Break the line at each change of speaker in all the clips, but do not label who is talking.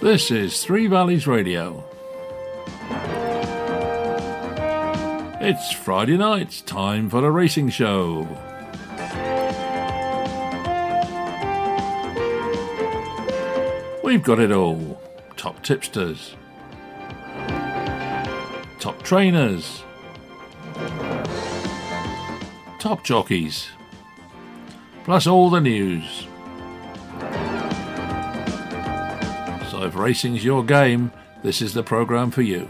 This is Three Valleys Radio. It's Friday night, time for the racing show. We've got it all top tipsters, top trainers, top jockeys, plus all the news. If racing's your game, this is the programme for you.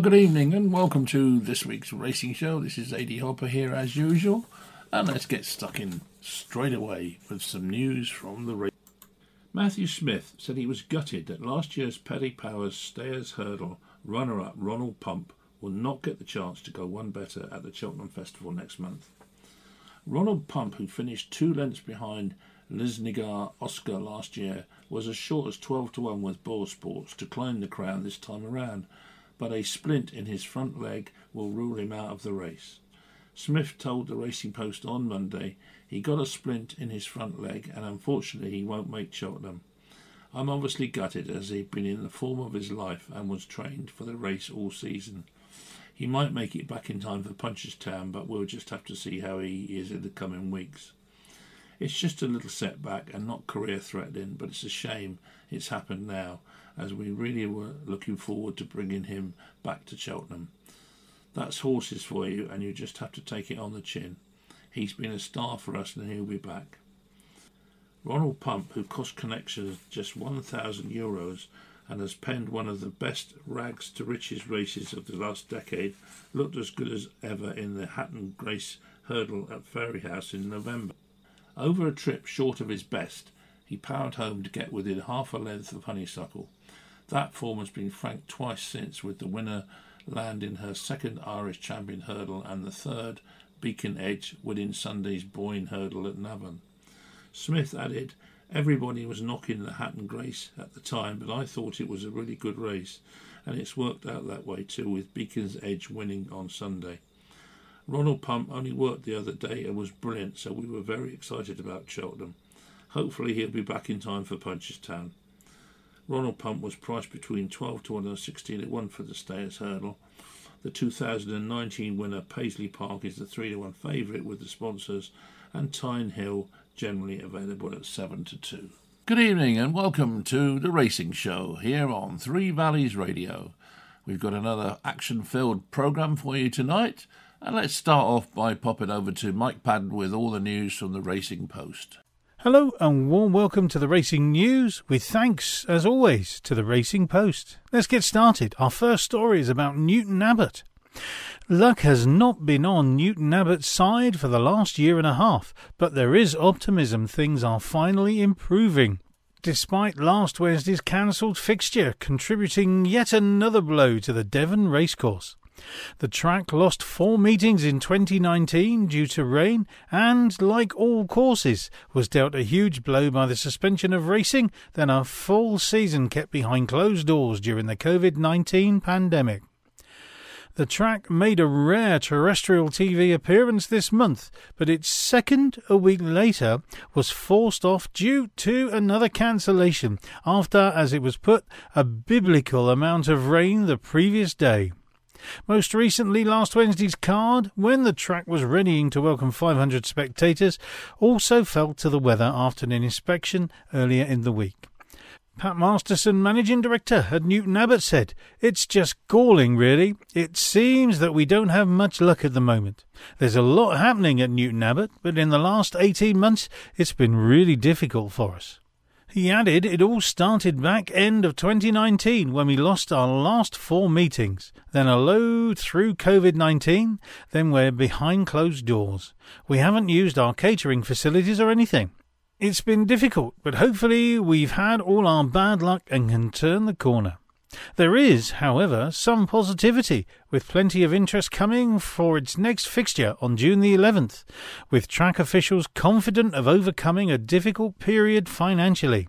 Good evening and welcome to this week's racing show. This is AD Hopper here as usual, and let's get stuck in straight away with some news from the race. Matthew Smith said he was gutted that last year's Paddy Powers Stayers Hurdle runner up Ronald Pump will not get the chance to go one better at the Cheltenham Festival next month. Ronald Pump, who finished two lengths behind Lisnagar Oscar last year, was as short as 12 to 1 with BoyleSports to claim the crown this time around but a splint in his front leg will rule him out of the race. Smith told the Racing Post on Monday he got a splint in his front leg and unfortunately he won't make Cheltenham. I'm obviously gutted as he'd been in the form of his life and was trained for the race all season. He might make it back in time for Punchestown, but we'll just have to see how he is in the coming weeks. It's just a little setback and not career threatening, but it's a shame it's happened now as we really were looking forward to bringing him back to Cheltenham. That's horses for you, and you just have to take it on the chin. He's been a star for us, and he'll be back. Ronald Pump, who cost Connections just 1,000 euros and has penned one of the best rags to riches races of the last decade, looked as good as ever in the Hatton Grace hurdle at Fairyhouse in November. Over a trip short of his best, he powered home to get within half a length of Honeysuckle. That form has been franked twice since, with the winner landing her second Irish Champion hurdle and the third, Beacon Edge, winning Sunday's Boyne hurdle at Navan. Smith added, Everybody was knocking the Hatton Grace at the time, but I thought it was a really good race, and it's worked out that way too, with Beacon's Edge winning on Sunday. Ronald Pump only worked the other day and was brilliant, so we were very excited about Cheltenham. Hopefully, he'll be back in time for Punchestown. Ronald Pump was priced between 12 to 1 and 16 at 1 for the Stayers hurdle. The 2019 winner Paisley Park is the 3 to 1 favourite with the sponsors, and Thyme Hill generally available at 7 to 2. Good evening and welcome to the Racing Show here on Three Valleys Radio. We've got another action filled programme for you tonight, and let's start off by popping over to Mike Padden with all the news from the Racing Post.
Hello and warm welcome to the Racing News, with thanks, as always, to the Racing Post. Let's get started. Our first story is about Newton Abbot. Luck has not been on Newton Abbot's side for the last year and a half, but there is optimism things are finally improving. Despite last Wednesday's cancelled fixture, contributing yet another blow to the Devon racecourse. The track lost four meetings in 2019 due to rain and, like all courses, was dealt a huge blow by the suspension of racing, then a full season kept behind closed doors during the COVID 19 pandemic. The track made a rare terrestrial TV appearance this month, but its second a week later was forced off due to another cancellation after, as it was put, a biblical amount of rain the previous day. Most recently, last Wednesday's card, when the track was readying to welcome 500 spectators, also fell to the weather after an inspection earlier in the week. Pat Masterson, managing director at Newton Abbot, said, It's just galling, really. It seems that we don't have much luck at the moment. There's a lot happening at Newton Abbot, but in the last 18 months, it's been really difficult for us. He added it all started back end of 2019 when we lost our last four meetings, then a load through COVID 19, then we're behind closed doors. We haven't used our catering facilities or anything. It's been difficult, but hopefully we've had all our bad luck and can turn the corner. There is, however, some positivity, with plenty of interest coming for its next fixture on June the 11th, with track officials confident of overcoming a difficult period financially.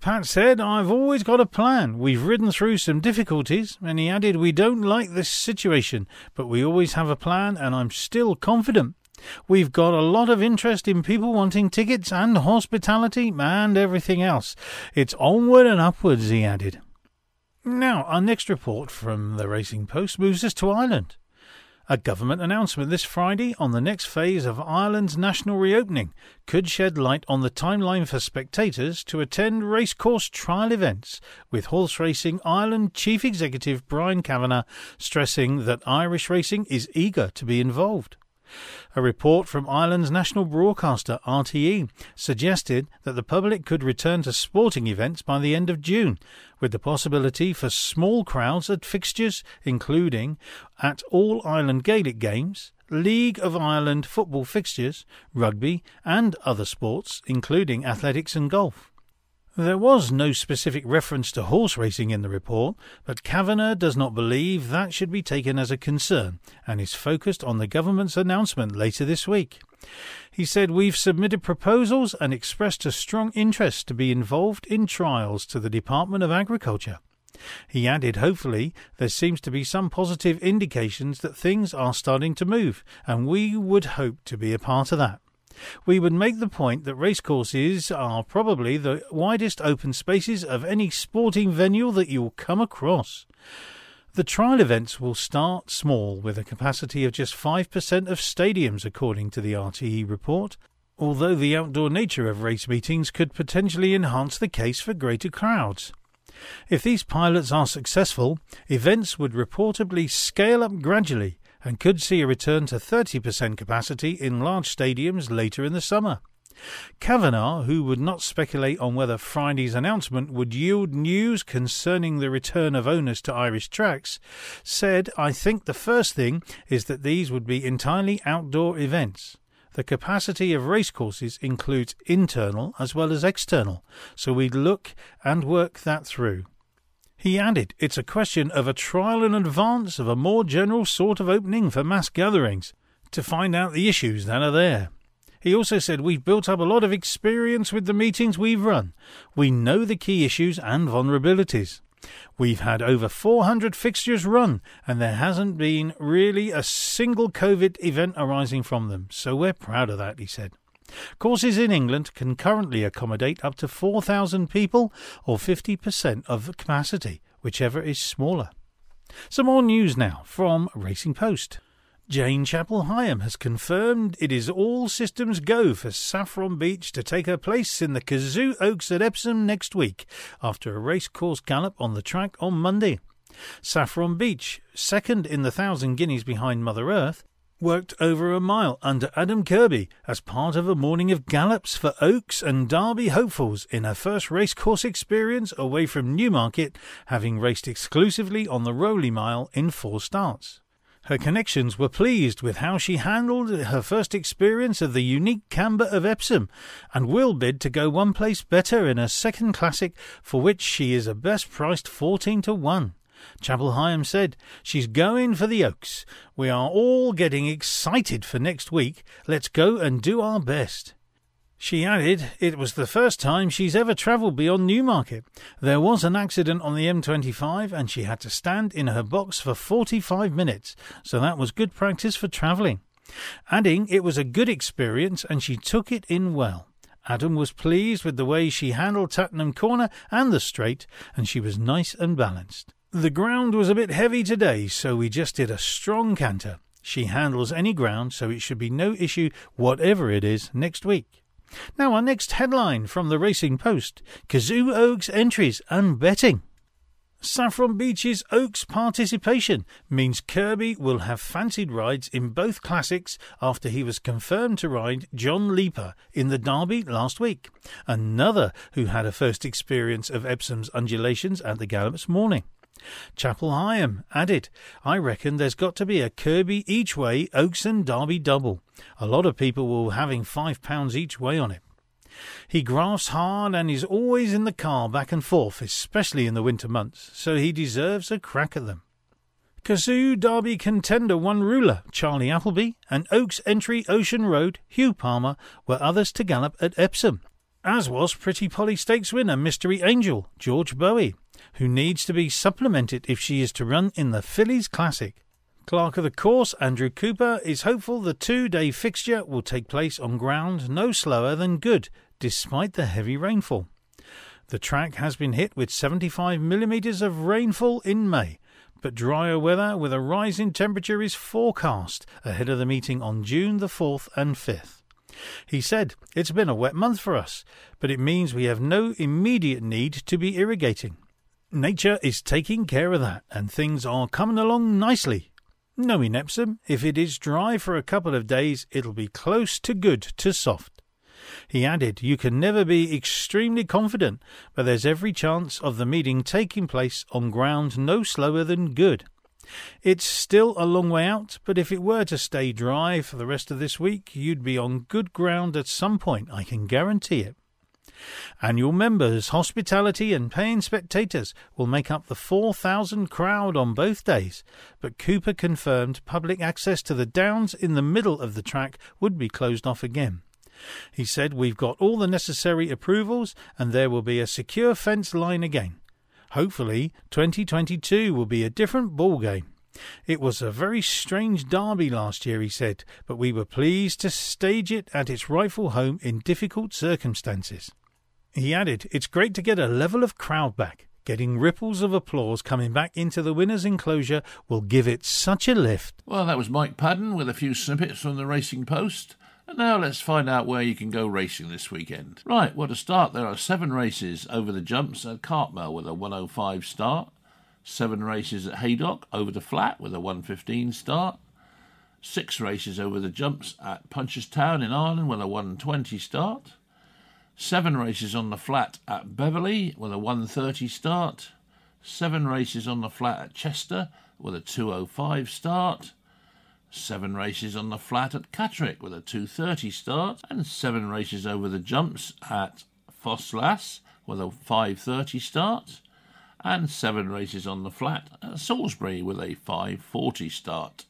Pat said, I've always got a plan. We've ridden through some difficulties, and he added, We don't like this situation, but we always have a plan, and I'm still confident. We've got a lot of interest in people wanting tickets and hospitality and everything else. It's onward and upwards, he added. Now, our next report from the Racing Post moves us to Ireland. A government announcement this Friday on the next phase of Ireland's national reopening could shed light on the timeline for spectators to attend racecourse trial events, with Horse Racing Ireland Chief Executive Brian Kavanagh stressing that Irish racing is eager to be involved. A report from Ireland's national broadcaster RTE suggested that the public could return to sporting events by the end of June, with the possibility for small crowds at fixtures including at all Ireland Gaelic games, League of Ireland football fixtures, rugby, and other sports, including athletics and golf. There was no specific reference to horse racing in the report, but Kavanagh does not believe that should be taken as a concern and is focused on the government's announcement later this week. He said, We've submitted proposals and expressed a strong interest to be involved in trials to the Department of Agriculture. He added, hopefully, there seems to be some positive indications that things are starting to move, and we would hope to be a part of that. We would make the point that racecourses are probably the widest open spaces of any sporting venue that you'll come across. The trial events will start small with a capacity of just 5% of stadiums, according to the RTE report, although the outdoor nature of race meetings could potentially enhance the case for greater crowds. If these pilots are successful, events would reportedly scale up gradually and could see a return to 30% capacity in large stadiums later in the summer. Kavanagh, who would not speculate on whether Friday's announcement would yield news concerning the return of owners to Irish tracks, said, I think the first thing is that these would be entirely outdoor events. The capacity of racecourses includes internal as well as external, so we'd look and work that through. He added, It's a question of a trial in advance of a more general sort of opening for mass gatherings to find out the issues that are there. He also said, We've built up a lot of experience with the meetings we've run. We know the key issues and vulnerabilities. We've had over 400 fixtures run, and there hasn't been really a single COVID event arising from them, so we're proud of that, he said. Courses in England can currently accommodate up to 4,000 people or 50% of capacity, whichever is smaller. Some more news now from Racing Post. Jane Chapple-Hyam has confirmed it is all systems go for Saffron Beach to take her place in the Cazoo Oaks at Epsom next week after a racecourse gallop on the track on Monday. Saffron Beach, second in the thousand guineas behind Mother Earth, worked over a mile under Adam Kirby as part of a morning of gallops for Oaks and Derby hopefuls in her first racecourse experience away from Newmarket, having raced exclusively on the Rowley Mile in four starts. Her connections were pleased with how she handled her first experience of the unique camber of Epsom and will bid to go one place better in her second classic for which she is a best priced 14 to 1. Chapple-Hyam said, She's going for the Oaks. We are all getting excited for next week. Let's go and do our best. She added it was the first time she's ever travelled beyond Newmarket. There was an accident on the M25 and she had to stand in her box for 45 minutes, so that was good practice for travelling. Adding it was a good experience and she took it in well. Adam was pleased with the way she handled Tattenham Corner and the straight, and she was nice and balanced. The ground was a bit heavy today, so we just did a strong canter. She handles any ground, so it should be no issue, whatever it is, next week. Now, our next headline from the Racing Post Cazoo Oaks entries and betting. Saffron Beach's Oaks participation means Kirby will have fancied rides in both classics after he was confirmed to ride John Leeper in the Derby last week, another who had a first experience of Epsom's undulations at the Gallops morning. Chapple-Hyam added, I reckon there's got to be a Kirby each way Oaks and Derby double. A lot of people will having five pounds each way on it. He grafts hard and is always in the car back and forth, especially in the winter months, so he deserves a crack at them. Cazoo Derby contender one ruler, Charlie Appleby, and Oaks entry Ocean Road, Hugo Palmer, were others to gallop at Epsom, as was Pretty Polly Stakes winner Mystery Angel, George Boughey, who needs to be supplemented if she is to run in the Fillies Classic. Clerk of the course, Andrew Cooper, is hopeful the two day fixture will take place on ground no slower than good, despite the heavy rainfall. The track has been hit with 75 millimetres of rainfall in May, but drier weather with a rise in temperature is forecast ahead of the meeting on June the 4th and 5th. He said, It's been a wet month for us, but it means we have no immediate need to be irrigating. Nature is taking care of that, and things are coming along nicely. No, in Epsom, if it is dry for a couple of days, it'll be close to good to soft. He added, You can never be extremely confident, but there's every chance of the meeting taking place on ground no slower than good. It's still a long way out, but if it were to stay dry for the rest of this week, you'd be on good ground at some point, I can guarantee it. Annual members, hospitality, and paying spectators will make up the 4,000 crowd on both days, but Cooper confirmed public access to the downs in the middle of the track would be closed off again. He said, We've got all the necessary approvals and there will be a secure fence line again. Hopefully, 2022 will be a different ball game. It was a very strange derby last year, he said, but we were pleased to stage it at its rightful home in difficult circumstances. He added, It's great to get a level of crowd back. Getting ripples of applause coming back into the winner's enclosure will give it such a lift.
Well, that was Mike Padden with a few snippets from the Racing Post. And now let's find out where you can go racing this weekend. Right, well, to start, there are seven races over the jumps at Cartmel with a 105 start, seven races at Haydock over the flat with a 115 start, six races over the jumps at Punchestown in Ireland with a 120 start, seven races on the flat at Beverley with a 130 start, seven races on the flat at Chester with a 205 start, seven races on the flat at Catterick with a 2.30 start, and seven races over the jumps at Ffos with a 5.30 start, and seven races on the flat at Salisbury with a 5.40 start.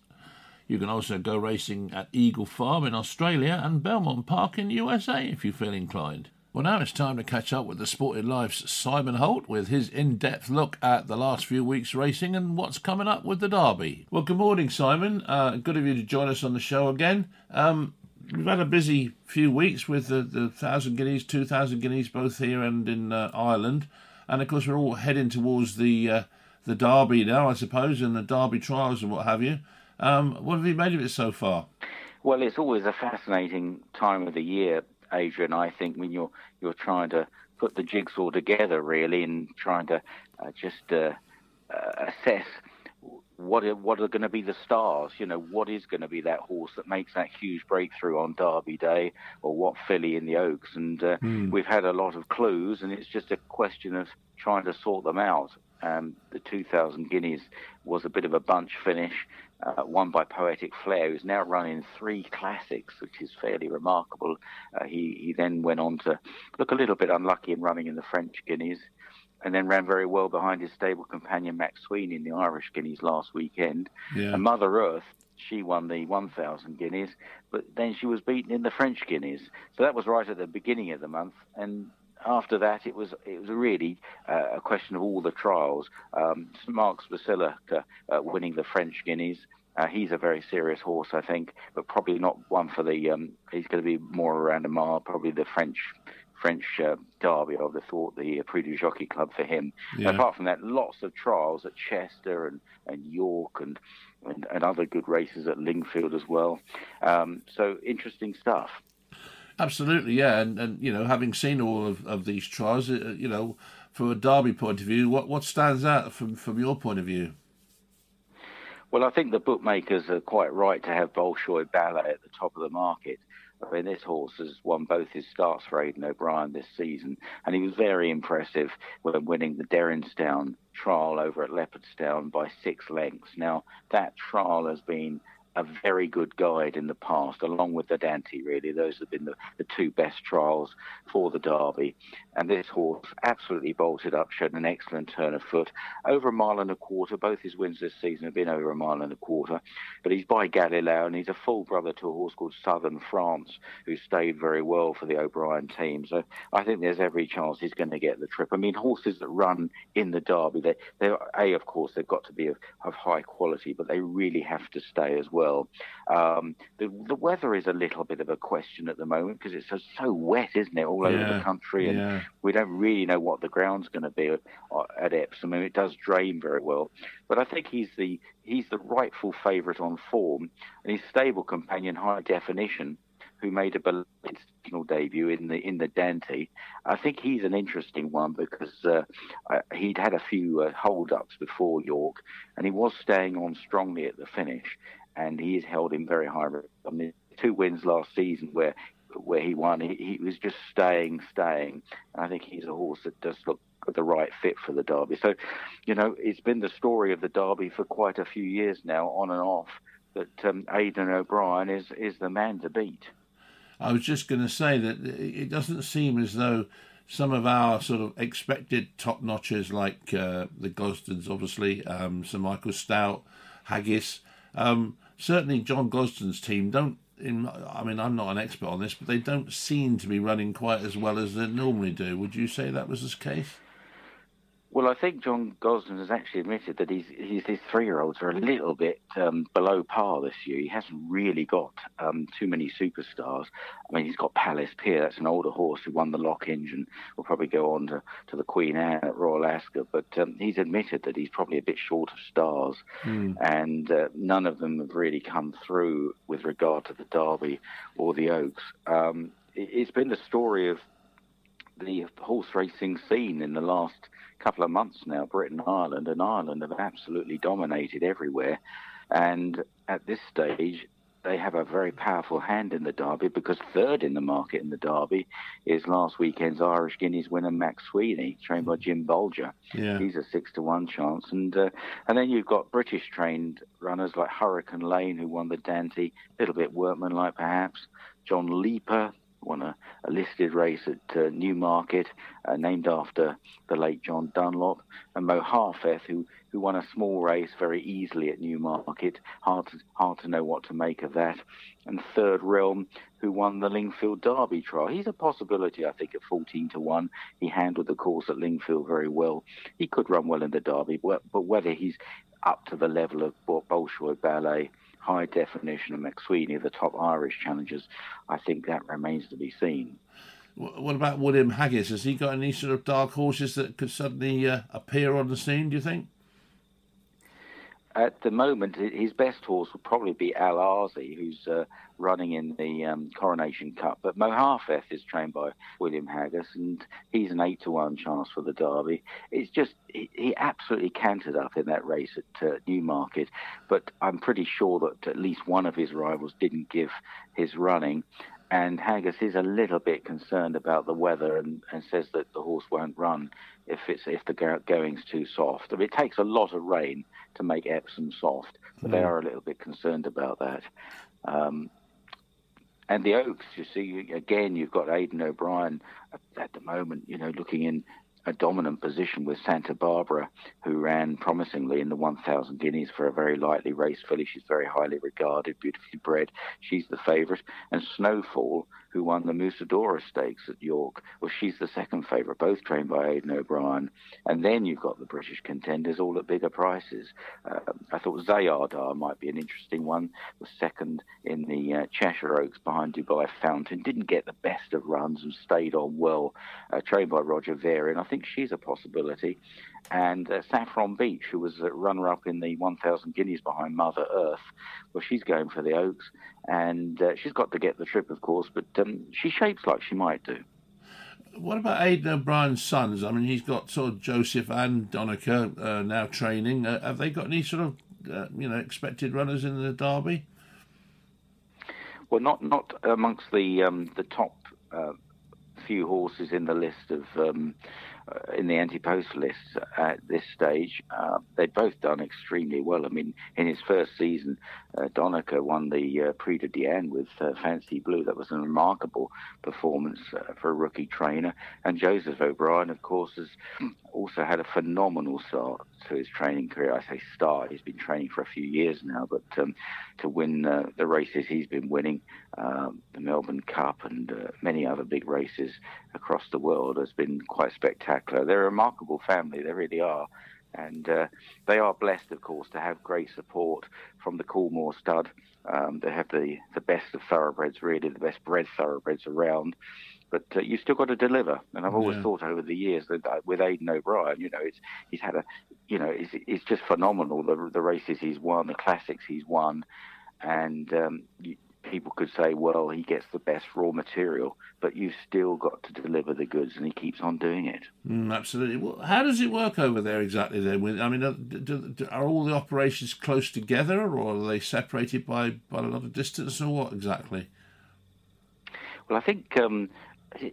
You can also go racing at Eagle Farm in Australia and Belmont Park in USA if you feel inclined. Well, now it's time to catch up with the Sporting Life's Simon Holt with his in depth look at the last few weeks' racing and what's coming up with the Derby. Well, good morning, Simon. Uh, good of you to join us on the show again. Um, we've had a busy few weeks with the, the 1,000 guineas, 2,000 guineas, both here and in uh, Ireland. And of course, we're all heading towards the uh, the Derby now, I suppose, and the Derby trials and what have you. Um, what have you made of it so far?
Well, it's always a fascinating time of the year Adrian. I think when you're you're trying to put the jigsaw together, really, and trying to uh, just uh, uh, assess what are, what are going to be the stars. You know, what is going to be that horse that makes that huge breakthrough on Derby Day, or what filly in the Oaks? And mm. we've had a lot of clues, and it's just a question of trying to sort them out. Um, the 2,000 guineas was a bit of a bunch finish uh, won by Poetic Flare, who's now running three classics, which is fairly remarkable. Uh, he, he then went on to look a little bit unlucky in running in the French Guineas, and then ran very well behind his stable companion Mac Swiney in the Irish Guineas last weekend. Yeah. And Mother Earth, she won the 1,000 Guineas, but then she was beaten in the French Guineas. So that was right at the beginning of the month, and after that, it was it was really uh, a question of all the trials. Um, Mark Basilica uh, winning the French Guineas. Uh, he's a very serious horse, I think, but probably not one for the. Um, he's going to be more around a mile, probably the French French uh, Derby. I would have thought the uh, Prix du Jockey Club for him. Yeah. Apart from that, lots of trials at Chester and, and York and, and, and other good races at Lingfield as well. Um, so interesting stuff.
Absolutely, yeah, and and you know, having seen all of, of these trials, uh, you know, from a Derby point of view, what what stands out from from your point of view?
Well, I think the bookmakers are quite right to have Bolshoi Ballet at the top of the market. I mean, this horse has won both his starts for Aidan O'Brien this season, and he was very impressive when winning the Derrinstown trial over at Leopardstown by six lengths. Now, that trial has been a very good guide in the past, along with the Dante, really. Those have been the, the two best trials for the Derby. And this horse absolutely bolted up, showed an excellent turn of foot. Over a mile and a quarter. Both his wins this season have been over a mile and a quarter. But he's by Galileo, and he's a full brother to a horse called Southern France, who stayed very well for the O'Brien team. So I think there's every chance he's going to get the trip. I mean, horses that run in the Derby, they, they're, A, of course, they've got to be of, of high quality, but they really have to stay as well. Um, the, the weather is a little bit of a question at the moment because it's so, so wet, isn't it, all over
Yeah,
the country, and
yeah.
we don't really know what the ground's going to be at, at Epsom. I mean, it does drain very well, but I think he's the he's the rightful favourite on form, and his stable companion, High Definition, who made a beloved international debut in the in the Dante. I think he's an interesting one because uh, I, he'd had a few uh, hold-ups before York, and he was staying on strongly at the finish, and he is held in very high. regard. I mean, two wins last season where where he won, he, he was just staying, staying. And I think he's a horse that does look the right fit for the Derby. So, you know, it's been the story of the Derby for quite a few years now, on and off, that um, Aidan O'Brien is is the man to beat.
I was just going to say that it doesn't seem as though some of our sort of expected top notchers, like uh, the Gosdens, obviously, um, Sir Michael Stoute, Haggas, um, certainly John Gosden's team don't. In, I mean, I'm not an expert on this, but they don't seem to be running quite as well as they normally do. Would you say that was the case?
Well, I think John Gosden has actually admitted that he's, he's, his three-year-olds are a little bit um, below par this year. He hasn't really got um, too many superstars. I mean, he's got Palace Pier. That's an older horse who won the Lockinge. Will probably go on to, to the Queen Anne at Royal Ascot. But um, he's admitted that he's probably a bit short of stars, and uh, none of them have really come through with regard to the Derby or the Oaks. Um, it, it's been the story of the horse racing scene in the last couple of months now, Britain, Ireland, and Ireland have absolutely dominated everywhere. And at this stage, they have a very powerful hand in the Derby because third in the market in the Derby is last weekend's Irish Guineas winner Mac Swiney, trained by Jim Bolger.
Yeah.
He's a six to one chance, and uh, and then you've got British trained runners like Hurricane Lane who won the Dante, a little bit workmanlike perhaps. John Leeper won a, a listed race at uh, Newmarket, uh, named after the late John Dunlop, and Mohaafeth, who who won a small race very easily at Newmarket. Hard to, hard to know what to make of that. And Third Realm, who won the Lingfield Derby trial. He's a possibility, I think, at 14 to 1. He handled the course at Lingfield very well. He could run well in the Derby, but, but whether he's up to the level of Bo- Bolshoi Ballet, High Definition, and Mac Swiney, the top Irish challengers, I think that remains to be seen.
What about William Haggas? Has he got any sort of dark horses that could suddenly uh, appear on the scene? Do you think?
At the moment, his best horse would probably be Al Aasy, who's uh, running in the um, Coronation Cup. But Mohaafeth is trained by William Haggas, and he's an eight to one chance for the Derby. It's just he, he absolutely cantered up in that race at uh, Newmarket. But I'm pretty sure that at least one of his rivals didn't give his running. And Haggas is a little bit concerned about the weather and, and says that the horse won't run if it's if the go- going's too soft. I mean, it takes a lot of rain to make Epsom soft, but they are a little bit concerned about that. Um, and the Oaks, you see, again, you've got Aidan O'Brien at, at the moment, you know, looking in a dominant position with Santa Barbara, who ran promisingly in the 1,000 guineas for a very lightly raced filly. She's very highly regarded, beautifully bred. She's the favourite. And Snowfall, who won the Musidora Stakes at York, well, she's the second favourite, both trained by Aidan O'Brien. And then you've got the British contenders, all at bigger prices. Uh, I thought Zeyaadah might be an interesting one. Was second in the uh, Cheshire Oaks behind Dubai Fountain. Didn't get the best of runs and stayed on well. Uh, trained by Roger Varian. I think she's a possibility. And uh, Saffron Beach, who was a runner-up in the 1,000 guineas behind Mother Earth, well, she's going for the Oaks, and uh, she's got to get the trip, of course, but um, she shapes like she might do.
What about Aidan O'Brien's sons? I mean, he's got sort of Joseph and Donnacha uh, now training. Uh, have they got any sort of, uh, you know, expected runners in the Derby?
Well, not not amongst the um, the top uh, few horses in the list of um, in the anti-post lists at this stage. Uh, they've both done extremely well. I mean, in his first season, uh, Donnacha won the uh, Prix de Diane with uh, Fancy Blue. That was a remarkable performance uh, for a rookie trainer. And Joseph O'Brien, of course, has also had a phenomenal start to his training career. I say start; he's been training for a few years now, but um, to win the races he's been winning, um, the Melbourne Cup and many other big races across the world, has been quite spectacular. They're a remarkable family; they really are. And uh, they are blessed, of course, to have great support from the Coolmore stud. Um, they have the, the best of thoroughbreds, really, the best bred thoroughbreds around. But uh, you've still got to deliver. And I've always yeah. thought over the years that uh, with Aidan O'Brien, you know, it's, he's had a, you know, it's, it's just phenomenal the, the races he's won, the classics he's won. And um, you, people could say, well, he gets the best raw material, but you've still got to deliver the goods, and he keeps on doing it.
Mm, absolutely. Well, how does it work over there exactly? Then, I mean, are, do, are, all the operations close together, or are they separated by by a lot of distance, or what exactly?
Well, I think um,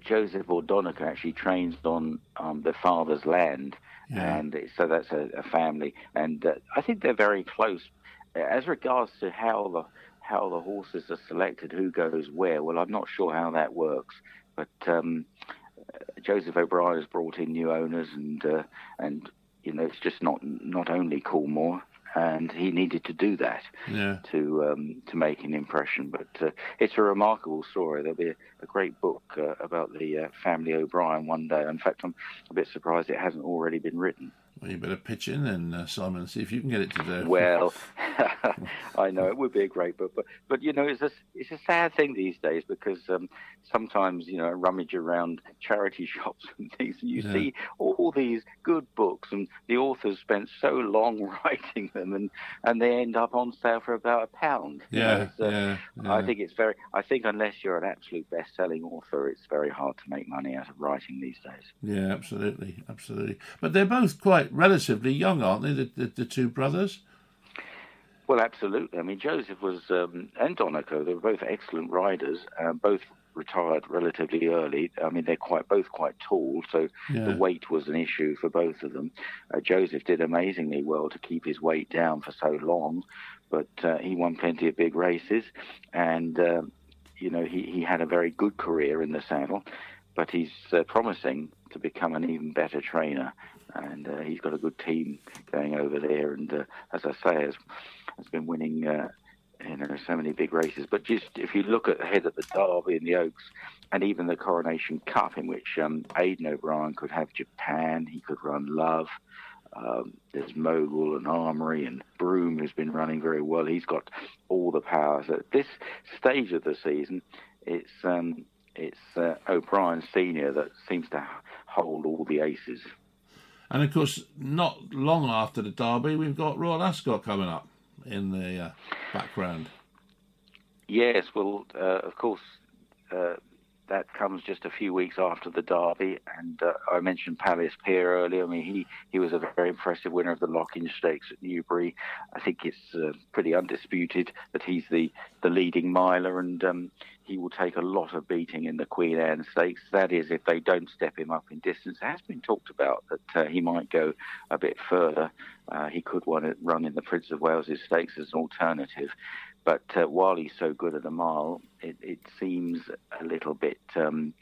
Joseph or Donnacha actually trains on um, their father's land, yeah. and so that's a, a family, and uh, I think they're very close. As regards to how the how the horses are selected, who goes where. Well, I'm not sure how that works, but um, Joseph O'Brien has brought in new owners, and uh, and you know it's just not not only Coolmore, and he needed to do that
yeah.
to um, to make an impression. But uh, it's a remarkable story. There'll be a, a great book uh, about the uh, family O'Brien one day. In fact, I'm a bit surprised it hasn't already been written.
Well, you better pitch in then, uh, Simon, see if you can get it to do.
Well, I know it would be a great book, but but you know, it's a it's a sad thing these days because um, sometimes you know I rummage around charity shops and things, and you yeah. see all these good books, and the authors spent so long writing them, and and they end up on sale for about a pound.
Yeah,
know,
yeah, yeah,
I think it's very. I think unless you're an absolute best-selling author, it's very hard to make money out of writing these days.
Yeah, absolutely, absolutely. But they're both quite relatively young, aren't they? The, the, the two brothers.
Well, absolutely. I mean, Joseph was um, and Donnacha. They were both excellent riders. Uh, both retired relatively early. I mean, they're quite both quite tall, so yeah. the weight was an issue for both of them. Uh, Joseph did amazingly well to keep his weight down for so long, but uh, he won plenty of big races, and uh, you know he he had a very good career in the saddle. But he's uh, promising to become an even better trainer, and uh, he's got a good team going over there. And uh, as I say, has has been winning uh, you know so many big races. But just if you look at ahead at the Derby and the Oaks, and even the Coronation Cup, in which um, Aidan O'Brien could have Japan, he could run Love. Um, there's Mogul and Armory and Broome, who's been running very well. He's got all the powers. At this stage of the season, it's um, it's uh, O'Brien Senior that seems to hold all the aces.
And of course, not long after the Derby, we've got Royal Ascot coming up in the uh, background.
Yes, well, uh, of course, uh, that comes just a few weeks after the Derby, and uh, I mentioned Palace Pier earlier. I mean, he, he was a very impressive winner of the Lockinge Stakes at Newbury. I think it's uh, pretty undisputed that he's the, the leading miler, and um, he will take a lot of beating in the Queen Anne Stakes. That is, if they don't step him up in distance. It has been talked about that uh, he might go a bit further. Uh, he could run in the Prince of Wales' Stakes as an alternative. But uh, while he's so good at a mile, it, it seems a little bit. Um,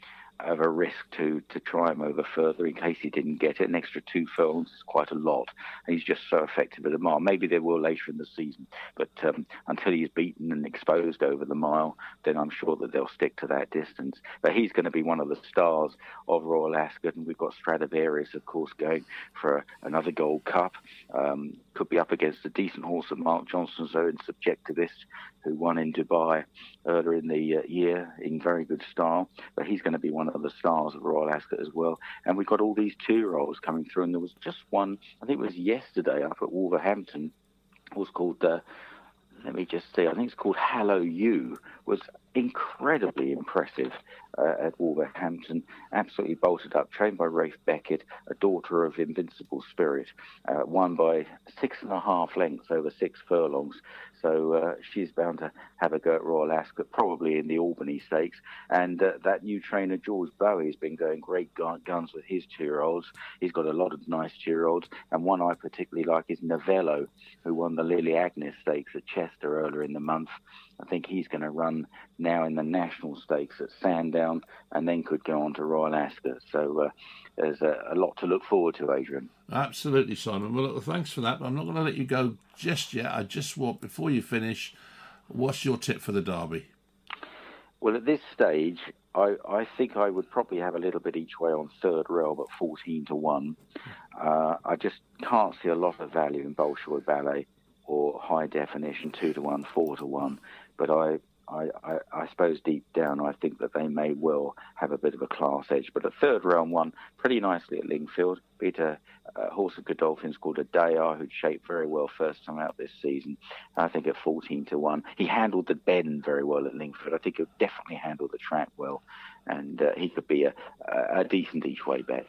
of a risk to to try him over further in case he didn't get it. An extra two furlongs is quite a lot, and he's just so effective at the mile. Maybe they will later in the season, but um, until he's beaten and exposed over the mile, then I'm sure that they'll stick to that distance. But he's going to be one of the stars of Royal Ascot, and we've got Stradivarius, of course, going for another Gold Cup. Um, could be up against a decent horse at Mark Johnston's own Subjectivist, who won in Dubai earlier in the uh, year in very good style. But he's going to be one of the stars of Royal Ascot as well. And we've got all these two rolls coming through, and there was just one, I think it was yesterday up at Wolverhampton, was called. Uh, let me just see, I think it's called Hello You, was incredibly impressive uh, at Wolverhampton. Absolutely bolted up, trained by Ralph Beckett, a daughter of Invincible Spirit, uh, won by six and a half lengths over six furlongs. So uh, she's bound to have a go at Royal Ascot, probably in the Albany Stakes. And uh, that new trainer, George Boughey, has been going great guns with his two-year-olds. He's got a lot of nice two-year-olds. And one I particularly like is Novello, who won the Lily Agnes Stakes at Chester earlier in the month. I think he's going to run now in the National Stakes at Sandown and then could go on to Royal Ascot. So uh, there's a, a, lot to look forward to, Adrian.
Absolutely, Simon. Well, look, thanks for that. But I'm not going to let you go just yet. I just want, before you finish, what's your tip for the Derby?
Well, at this stage, I, I think I would probably have a little bit each way on third realm but 14 to 1. Uh, I just can't see a lot of value in Bolshoi Ballet or high definition 2 to 1, 4 to 1. But I, I, I, I, suppose deep down, I think that they may well have a bit of a class edge. But a third round one pretty nicely at Lingfield. Beat a, a horse of Godolphin's called Adayar, who'd shaped very well first time out this season. I think at 14 to 1. He handled the bend very well at Lingfield. I think he'll definitely handle the track well. And uh, he could be a, a decent each way bet.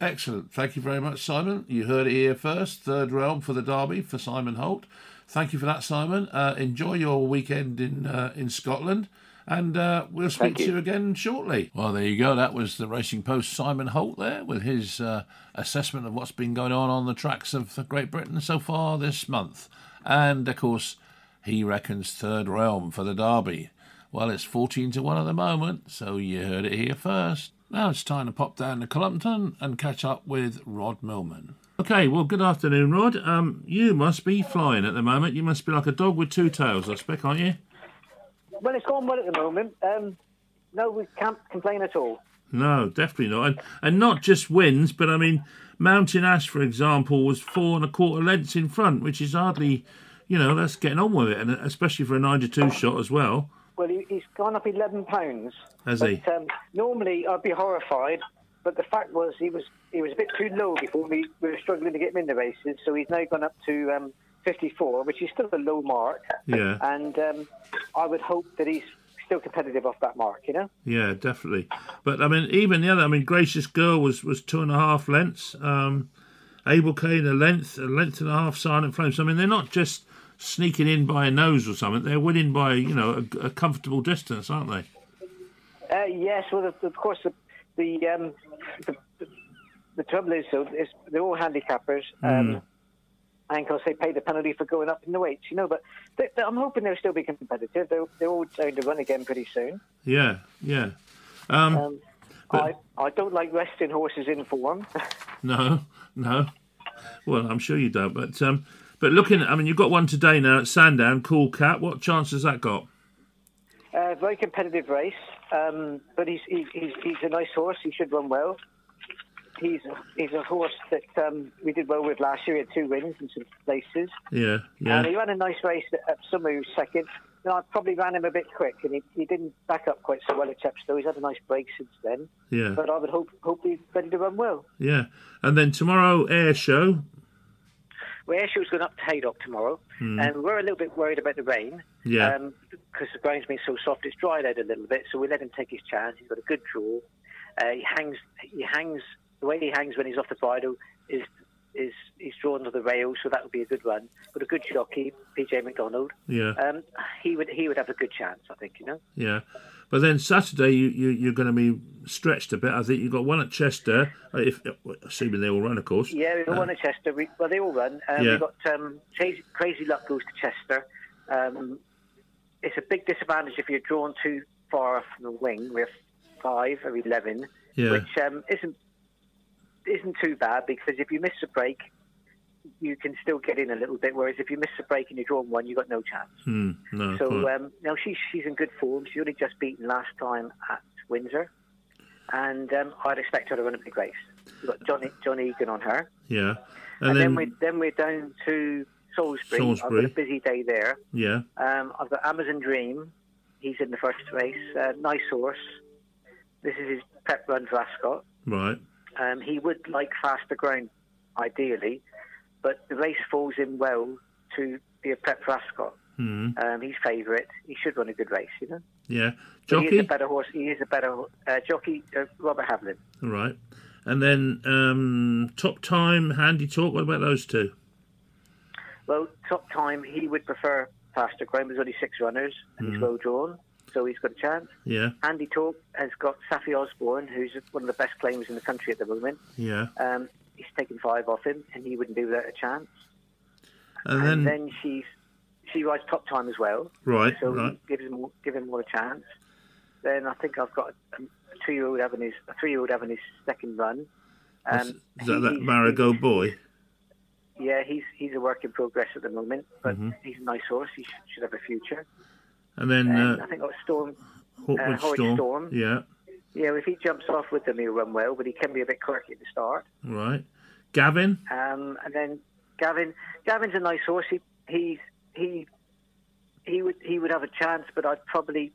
Excellent. Thank you very much, Simon. You heard it here first. Third realm for the Derby for Simon Holt. Thank you for that, Simon. Uh, enjoy your weekend in uh, in Scotland, and uh, we'll speak to you again shortly. Well, there you go. That was the Racing Post Simon Holt there with his uh, assessment of what's been going on on the tracks of Great Britain so far this month, and of course, he reckons third realm for the Derby. Well, it's fourteen to one at the moment, so you heard it here first. Now it's time to pop down to Cullompton and catch up with Rod Millman. Okay, well, good afternoon, Rod. Um, you must be flying at the moment. You must be like a dog with two tails, I expect, aren't you?
Well, it's going well at the moment. Um, no, we can't complain at all.
No, definitely not. And, and not just wins, but I mean, Mountain Ash, for example, was four and a quarter lengths in front, which is hardly, you know, that's getting on with it, and especially for a 92 shot as well.
Well, he, has gone up 11 pounds.
Has
but,
he?
Um, normally, I'd be horrified but the fact was he was he was a bit too low before we, we were struggling to get him in the races. So he's now gone up to um, 54, which is still a low mark.
Yeah.
And um, I would hope that he's still competitive off that mark, you know?
Yeah, definitely. But I mean, even the other, I mean, Gracious Girl was, was two and a half lengths. Um, Abel Kane, a length, a length and a half, Silent Flames. I mean, they're not just sneaking in by a nose or something. They're winning by, you know, a, a comfortable distance, aren't they?
Uh, yes, well, of course, the, the um, the, the, trouble is, so they're all handicappers. Mm. Um, and of course, they pay the penalty for going up in the weights, you know. But they, they, I'm hoping they'll still be competitive. They're, they're all going to run again pretty soon.
Yeah, yeah. Um,
um. I, I don't like resting horses in form.
no, no. Well, I'm sure you don't. But um, but looking, I mean, you've got one today now at Sandown, Cool Cat. What chance has that got?
Uh, very competitive race, um, but he's, he's, he's a nice horse. He should run well. He's a, he's a horse that um, we did well with last year. He had two wins in some places.
Yeah, yeah.
And he ran a nice race at Summer, who was second. And I probably ran him a bit quick, and he, he didn't back up quite so well at Chepstow. He's had a nice break since then.
Yeah.
But I would hope hope he's ready to run well.
Yeah. And then tomorrow, air show.
Well, air show's going up to Haydock tomorrow, mm. and we're a little bit worried about the rain.
Yeah.
Um, because the ground's been so soft, it's dried out a little bit. So we let him take his chance. He's got a good draw. Uh, he hangs. He hangs. The way he hangs when he's off the bridle is is he's drawn to the rail, so that would be a good run. But a good jockey, PJ McDonald.
Yeah.
Um, he would he would have a good chance, I think. You know.
Yeah. But then Saturday you, you you're going to be stretched a bit. I think you've got one at Chester, uh, if assuming they all run, of course.
Yeah, we've got uh, one at Chester. We, well, they all run. Um, yeah. We've got um, Crazy, Crazy Luck goes to Chester. Um, it's a big disadvantage if you're drawn too far from the wing. We're five or eleven,
yeah.
which um, isn't isn't too bad because if you miss a break, you can still get in a little bit. Whereas if you miss a break and you're drawn one, you've got no chance.
Mm, no,
so um, now she's she's in good form. She only just beaten last time at Windsor, and um, I'd expect her to run a big race. We've got Johnny John Egan on her.
Yeah,
and, and then, then we then we're down to Salisbury.
Salisbury.
I've got a busy day there.
Yeah.
Um, I've got Amazon Dream. He's in the first race. Uh, nice horse. This is his prep run for Ascot.
Right.
Um, he would like faster ground, ideally, but the race falls in well to be a prep for Ascot.
Mm.
Um, he's favourite. He should run a good race, you know.
Yeah.
Jockey. But he is a better horse. He is a better uh, jockey. Uh, Robert Havlin.
Right. And then um, top time, handy talk. What about those two?
Well, top time, he would prefer faster ground. There's only six runners, and
Mm.
he's well drawn, so he's got a chance.
Yeah,
Andy Talk has got Saffie Osborne, who's one of the best claimers in the country at the moment.
yeah.
Um, he's taken five off him, and he wouldn't do without a chance.
And
And
then,
then she's she rides top time as well,
right,
so
right.
gives him more- give him more a chance. Then I think I've got a, a two-year-old having his a three-year-old having his second run. Um,
is that
he-
that Marigold boy?
Yeah, he's he's a work in progress at the moment, but
Mhm.
he's a nice horse. He should, should have a future.
And then
And
uh,
I think got Storm.
Hawkwood
uh,
Storm.
Storm.
Yeah,
Yeah, if he jumps off with them, he'll run well, but he can be a bit quirky at the start.
right. Gavin.
Um, and then Gavin, Gavin's a nice horse. He he's he he would he would have a chance, but I'd probably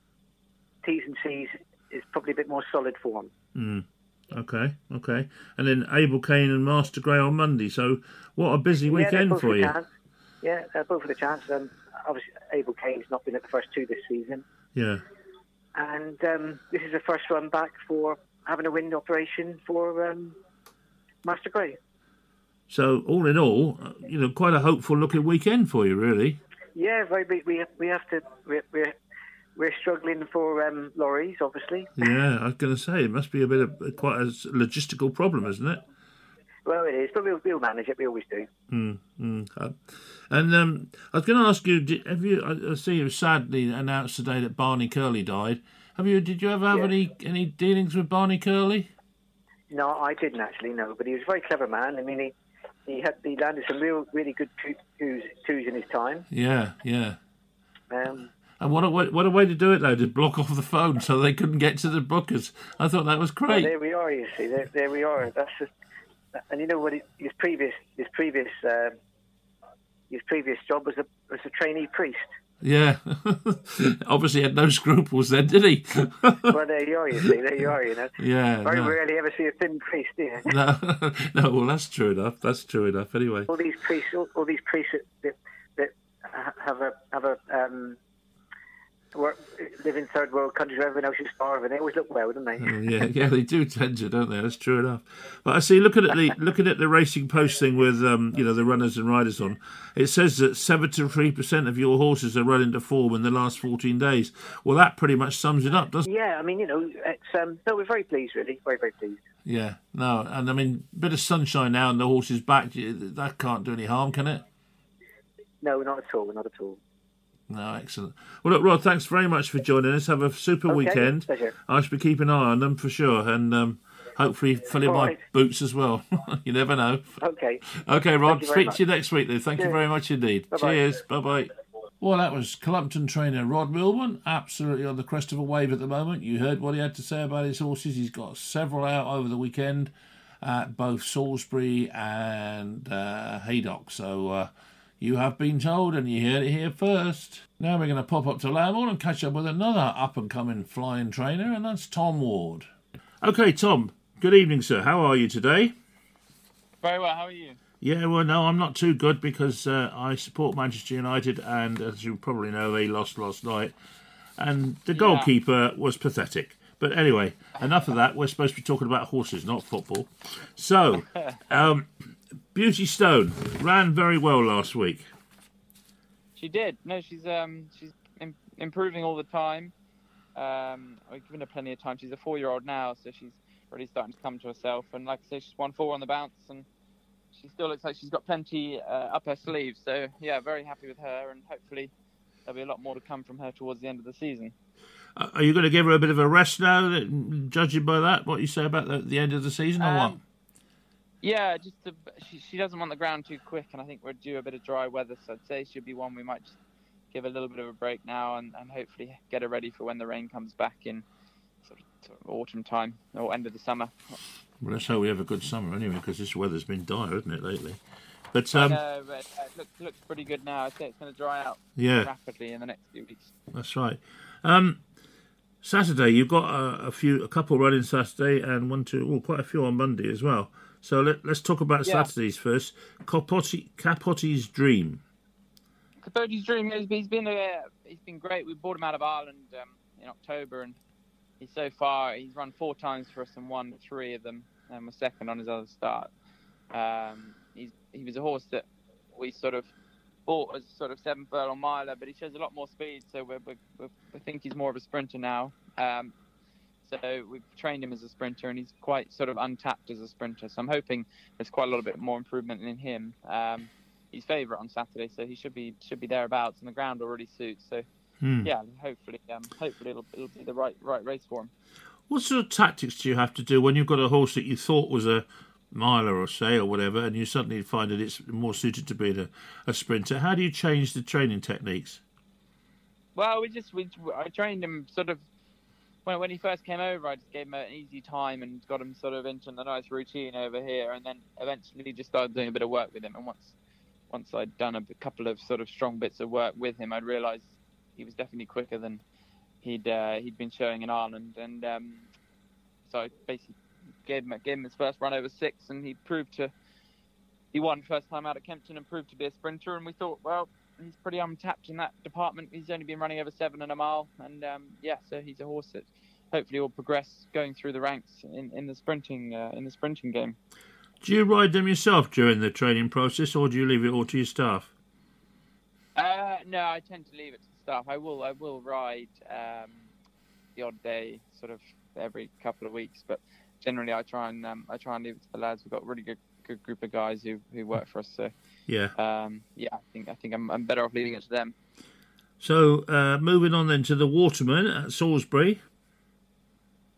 T's and C's is probably a bit more solid for him.
Mm. Okay, okay. And then Abel Kane and Master Grey on Monday. So what a busy
yeah,
weekend for you.
Chance. Yeah, they're both with the chance. Um, obviously, Abel Kane's not been at the first two this season,
Yeah.
and um, this is the first run back for having a wind operation for um, Master Grey.
So all in all, uh, you know, quite a hopeful looking weekend for you, really.
Yeah, very big. We we have to we're we're, we're struggling for um, lorries, obviously.
Yeah, I was going to say it must be a bit of quite a logistical problem, isn't it?
Well, it is, but we'll, we'll manage it. We always do.
Mm, mm. And um, I was going to ask you, did, have you? I I see you sadly announced today that Barney Curley died. Have you? Did you ever have
Yeah.
any any dealings with Barney Curley?
No, I didn't actually know, but he was a very clever man. I mean, he he had he landed some real really good two- twos twos in his time.
Yeah, yeah.
Um,
And what a way, what a way to do it though, to block off the phone so they couldn't get to the bookers. I thought that was
well,
great.
there we are. You see, there, there we are. That's just, and you know what? His previous his previous um, his previous job was a was a trainee priest.
Yeah, obviously had no scruples then, did he?
well, there you are. You see, there you are. You know,
yeah.
very
no.
rarely ever see a thin priest. Do you?
No, no, well, that's true enough. That's true enough. Anyway,
all these priests, all, all these priests that, that have a have a um, live in third world countries where everyone else is starving. They always look well, don't they?
Oh, yeah, yeah, they do tend to, don't they? That's true enough. But I see, looking at the looking at the racing post thing with um, you know the runners and riders on, it says that seventy three percent of your horses are running to form in the last fourteen days. Well, that pretty much sums it up, doesn't? it?
Yeah, I mean, you know, it's um, no, we're very pleased, really, very very pleased.
Yeah, no, and I mean, bit of sunshine now and the horses back. That can't do any harm, can it?
No, not at all, not at all.
No, excellent. Well, look, Rod, thanks very much for joining us. Have a super
Okay,
weekend.
pleasure.
I should be keeping an eye on them for sure, and um, hopefully filling my
right.
boots as well. you never know.
Okay,
Okay, Rod. Speak
much.
to you next week, then. Thank you very much indeed.
Bye-bye.
Cheers. Bye bye. Well, that was Cullompton trainer Rod Millman, absolutely on the crest of a wave at the moment. You heard what he had to say about his horses. He's got several out over the weekend at both Salisbury and uh, Haydock. So uh, you have been told, and you heard it here first. Now we're going to pop up to Lambourn and catch up with another up and coming flying trainer, and that's Tom Ward. Okay, Tom. Good evening, sir. How are you today?
Very well. How are you?
Yeah, well, no, I'm not too good because uh, I support Manchester United, and as you probably know, they lost last night, and the goalkeeper was pathetic. But anyway, enough of that. We're supposed to be talking about horses, not football. So, um, Beauty Stone ran very well last week.
She did. No, she's um she's Im- improving all the time. Um, I've given her plenty of time. She's a four-year-old now, so she's really starting to come to herself. And like I say, she's won four on the bounce, and she still looks like she's got plenty uh, up her sleeve. So yeah, very happy with her, and hopefully there'll be a lot more to come from her towards the end of the season.
Uh, Are you going to give her a bit of a rest now, judging by that? What you say about the, the end of the season, or what?
Yeah, just to, she, she doesn't want the ground too quick, and I think we're due a bit of dry weather, so I'd say she'll be one we might just give a little bit of a break now and, and hopefully get her ready for when the rain comes back in sort of, sort of autumn time or end of the summer.
Well, let's hope we have a good summer anyway, because this weather's been dire, isn't it, lately? But
Um, but, uh, it looks, looks pretty good now. I'd say it's going to dry out
yeah,
rapidly in the next few weeks.
That's right. Um, Saturday, you've got a, a few, a couple running Saturday, and one, two, well, quite a few on Monday as well. So let, let's talk about
Yeah.
Saturdays first. Capote, Capote's Dream.
Capotti's dream. He's, he's been uh, he's been great. We bought him out of Ireland um, in October, and he's so far he's run four times for us and won three of them, and was second on his other start. Um, he's he was a horse that we sort of bought as sort of seven furlong miler, but he shows a lot more speed. So we we we think he's more of a sprinter now. Um, so we've trained him as a sprinter, and he's quite sort of untapped as a sprinter. So I'm hoping there's quite a little bit more improvement in him. Um, he's favourite on Saturday, so he should be should be thereabouts, and the ground already suits. So
Hmm.
yeah, hopefully, um, hopefully it'll it'll be the right right race for him.
What sort of tactics do you have to do when you've got a horse that you thought was a miler or say or whatever, and you suddenly find that it's more suited to being a, a sprinter? How do you change the training techniques?
Well, we just we I trained him sort of when when he first came over. I just gave him an easy time and got him sort of into a nice routine over here, and then eventually just started doing a bit of work with him. And once once I'd done a couple of sort of strong bits of work with him, I'd realised he was definitely quicker than he'd uh, he'd been showing in Ireland, and um, so I basically gave him gave him his first run over six, and he proved to he won first time out at Kempton and proved to be a sprinter, and we thought, well, he's pretty untapped in that department. He's only been running over seven and a mile, and um, yeah, so he's a horse that hopefully will progress going through the ranks in, in the sprinting uh, in the sprinting game.
Do you ride them yourself during the training process, or do you leave it all to your staff?
Uh, no, I tend to leave it to the staff. I will I will ride um, the odd day, sort of every couple of weeks, but generally I try and um, I try and leave it to the lads. We've got really good good group of guys who, who work for us, so
Yeah.
um, yeah, I think I think I'm, I'm better off leaving it to them.
So uh, moving on then to the Waterman at Salisbury.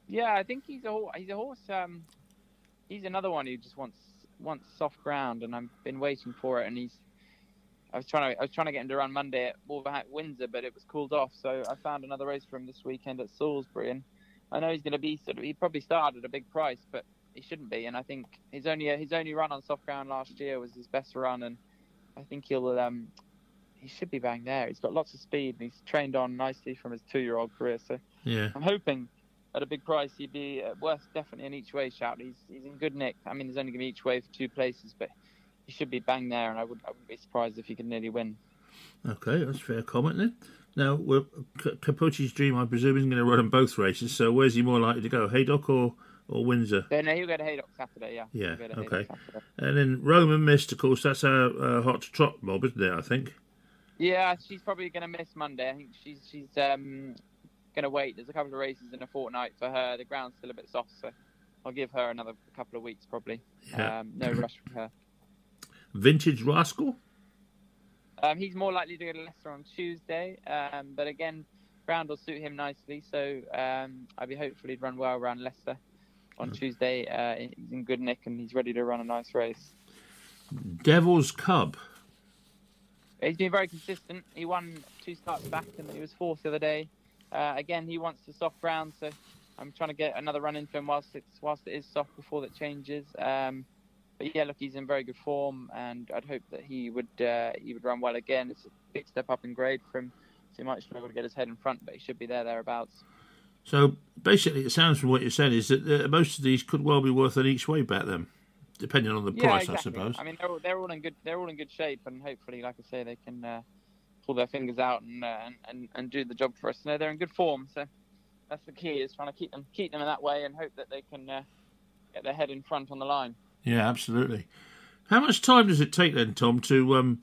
Yeah, I think he's a he's a horse. Um, he's another one who just wants wants soft ground, and I've been waiting for it. And he's I was trying to I was trying to get him to run Monday at Wolverhampton Windsor, but it was called off. So I found another race for him this weekend at Salisbury, and I know he's going to be sort of he probably started at a big price, but he shouldn't be. And I think his only his only run on soft ground last year was his best run, and I think he'll um he should be bang there. He's got lots of speed, and he's trained on nicely from his two year old career. So
Yeah.
I'm hoping at a big price he'd be uh, worth definitely an each way shout. He's he's in good nick. I mean, there's only going to be each way for two places, but he should be bang there, and I would I wouldn't be surprised if he could nearly win.
Okay, that's fair comment then. Now, well, C- Capucci's Dream, I presume, isn't going to run in both races. So, where's he more likely to go, Haydock or or Windsor?
So, no, he'll go to Haydock Saturday. Yeah.
Yeah,
He'll go to
okay. And then Roman Mist, of course, that's our uh, hot trot mob, isn't it? I think.
Yeah, she's probably going to miss Monday. I think she's she's um going to wait. There's a couple of races in a fortnight for her. The ground's still a bit soft, so I'll give her another couple of weeks probably.
Yeah.
Um, no rush from her.
Vintage Rascal.
Um, he's more likely to go to Leicester on Tuesday, um, but again, ground will suit him nicely. So um, I'd be hopefully he'd run well around Leicester on Tuesday. Uh, he's in good nick and he's ready to run a nice race.
Devil's Cub.
He's been very consistent. He won two starts back and he was fourth the other day. Uh, again, he wants the soft ground, so I'm trying to get another run into him whilst it's whilst it is soft before that changes. Um, but yeah, look, he's in very good form, and I'd hope that he would uh, he would run well again. It's a big step up in grade for him, so he might struggle to get his head in front, but he should be there thereabouts.
So basically, it sounds from what you're saying is that uh, most of these could well be worth an each way bet then, depending on the
yeah,
price,
exactly.
I suppose.
I mean, they're all, they're all in good they're all in good shape, and hopefully, like I say, they can uh, pull their fingers out and, uh, and and do the job for us. No, they're in good form, so that's the key is trying to keep them keep them in that way and hope that they can uh, get their head in front on the line.
Yeah, absolutely. How much time does it take then, Tom, to, um,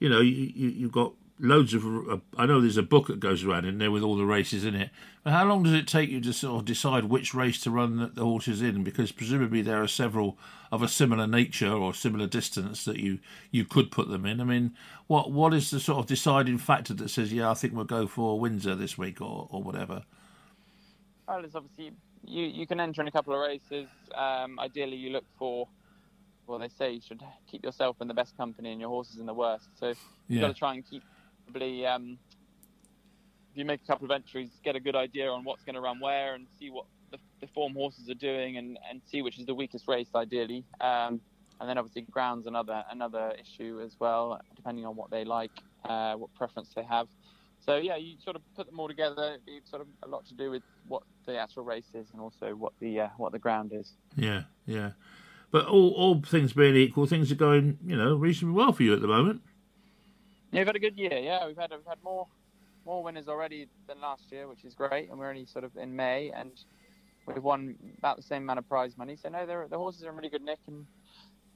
you know, you, you, you've got loads of, uh, I know there's a book that goes around in there with all the races in it, but how long does it take you to sort of decide which race to run the, the horses in? Because presumably there are several of a similar nature or similar distance that you, you could put them in. I mean, what what is the sort of deciding factor that says, yeah, I think we'll go for Windsor this week or, or whatever?
Well, there's obviously you you can enter in a couple of races. Um, ideally, you look for well, they say you should keep yourself in the best company and your horses in the worst. So you've
Yeah.
got to try and keep probably um, if you make a couple of entries, get a good idea on what's going to run where and see what the, the form horses are doing and, and see which is the weakest race ideally. Um, and then obviously ground's another another issue as well, depending on what they like, uh, what preference they have. So yeah, you sort of put them all together. It's sort of a lot to do with what the actual race is and also what the uh, what the ground is.
Yeah, yeah. But all, all things being equal, things are going, you know, reasonably well for you at the moment.
Yeah, we've had a good year. Yeah, we've had we've had more more winners already than last year, which is great. And we're only sort of in May, and we've won about the same amount of prize money. So no, the horses are in really good nick, and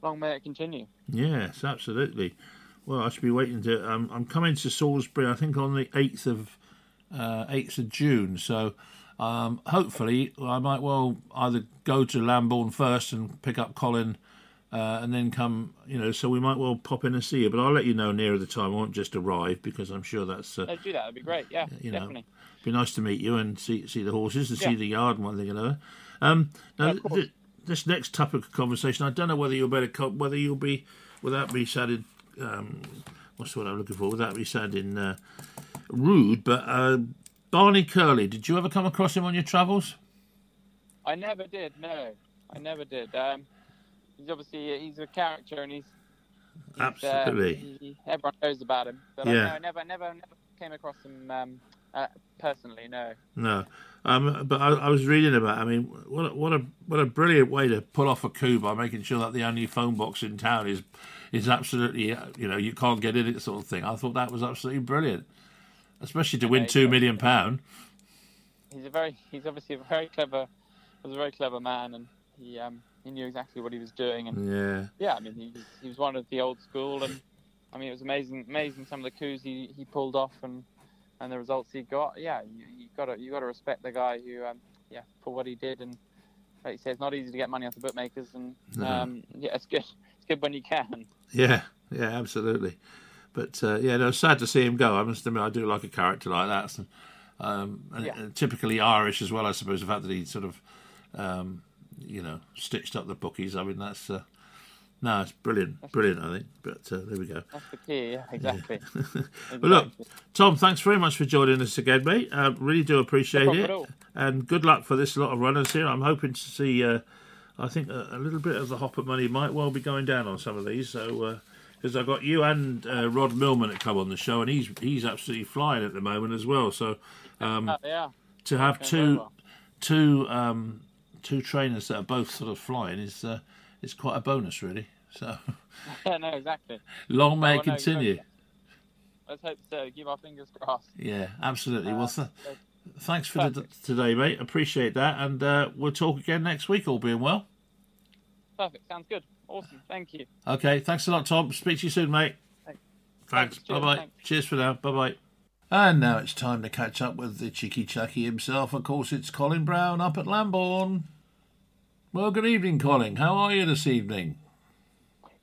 long may it continue.
Yes, absolutely. Well, I should be waiting to. Um, I'm coming to Salisbury. I think on the eighth of uh, eighth of June. So um, hopefully, I might well either go to Lambourn first and pick up Colin, uh, and then come. You know, so we might well pop in and see you. But I'll let you know nearer the time. I won't just arrive because I'm sure that's. Uh,
No, do that. That'd be great. Yeah,
you know,
definitely.
be nice to meet you and see see the horses and see the yard and one thing and another. Um, now,
Yeah,
th- this next topic of conversation, I don't know whether you'll better co- whether you'll be without me sounding um, what's the word I'm looking for without me sounding uh, rude, but uh, Barney Curley, did you ever come across him on your travels?
I never did. No, I never did. Um, he's obviously he's a character, and he's, he's, uh,
Absolutely.
he- everyone knows about him. But
Yeah.
I, no, I never, never, never came across him um, uh, personally. No.
No, um, but I, I was reading about. I mean, what a, what a what a brilliant way to pull off a coup by making sure that the only phone box in town is is absolutely uh, you know you can't get in it sort of thing. I thought that was absolutely brilliant, especially to win
he's
two million pound.
He's a very, he's obviously a very clever, was a very clever man, and he um, he knew exactly what he was doing, and
Yeah,
yeah, I mean he was, he was one of the old school, and I mean it was amazing, amazing some of the coups he, he pulled off, and and the results he got. Yeah, you, you gotta you gotta respect the guy who um, yeah for what he did, and like you say, it's not easy to get money off the bookmakers, and
No.
um, yeah, it's good, it's good when you can.
yeah, yeah, absolutely. But uh, yeah, no, sad to see him go. I must admit, I do like a character like that. So, um, and,
Yeah.
and typically Irish as well, I suppose. The fact that he sort of, um, you know, stitched up the bookies. I mean, that's uh, no, it's brilliant, brilliant. I think. But uh, there we go.
That's the key. Yeah, exactly.
But look, Tom, thanks very much for joining us again, mate. Uh, really do appreciate
problem
it. And good luck for this lot of runners here. I'm hoping to see, uh, I think, a, a little bit of the hopper money might well be going down on some of these. So, because I've got you and uh, Rod Millman that come on the show, and he's he's absolutely flying at the moment as well. So, um,
Uh, yeah,
to have
going
two
well.
two um, two trainers that are both sort of flying is uh, is quite a bonus, really. So,
yeah, no, exactly.
long may
Oh,
it continue.
Let's hope so. Keep our fingers crossed.
Yeah, absolutely. well, th- thanks for
the,
today, mate. Appreciate that, and uh, we'll talk again next week, all being well.
Perfect. Sounds good. Awesome. Thank you.
Okay, thanks a lot, Tom. Speak to you soon, mate.
Thanks.
Thanks.
Thanks.
Bye bye. Cheers for now. Bye bye. And now it's time to catch up with the cheeky chucky himself. Of course, it's Colin Brown up at Lambourn. Well, good evening, Colin. How are you this evening?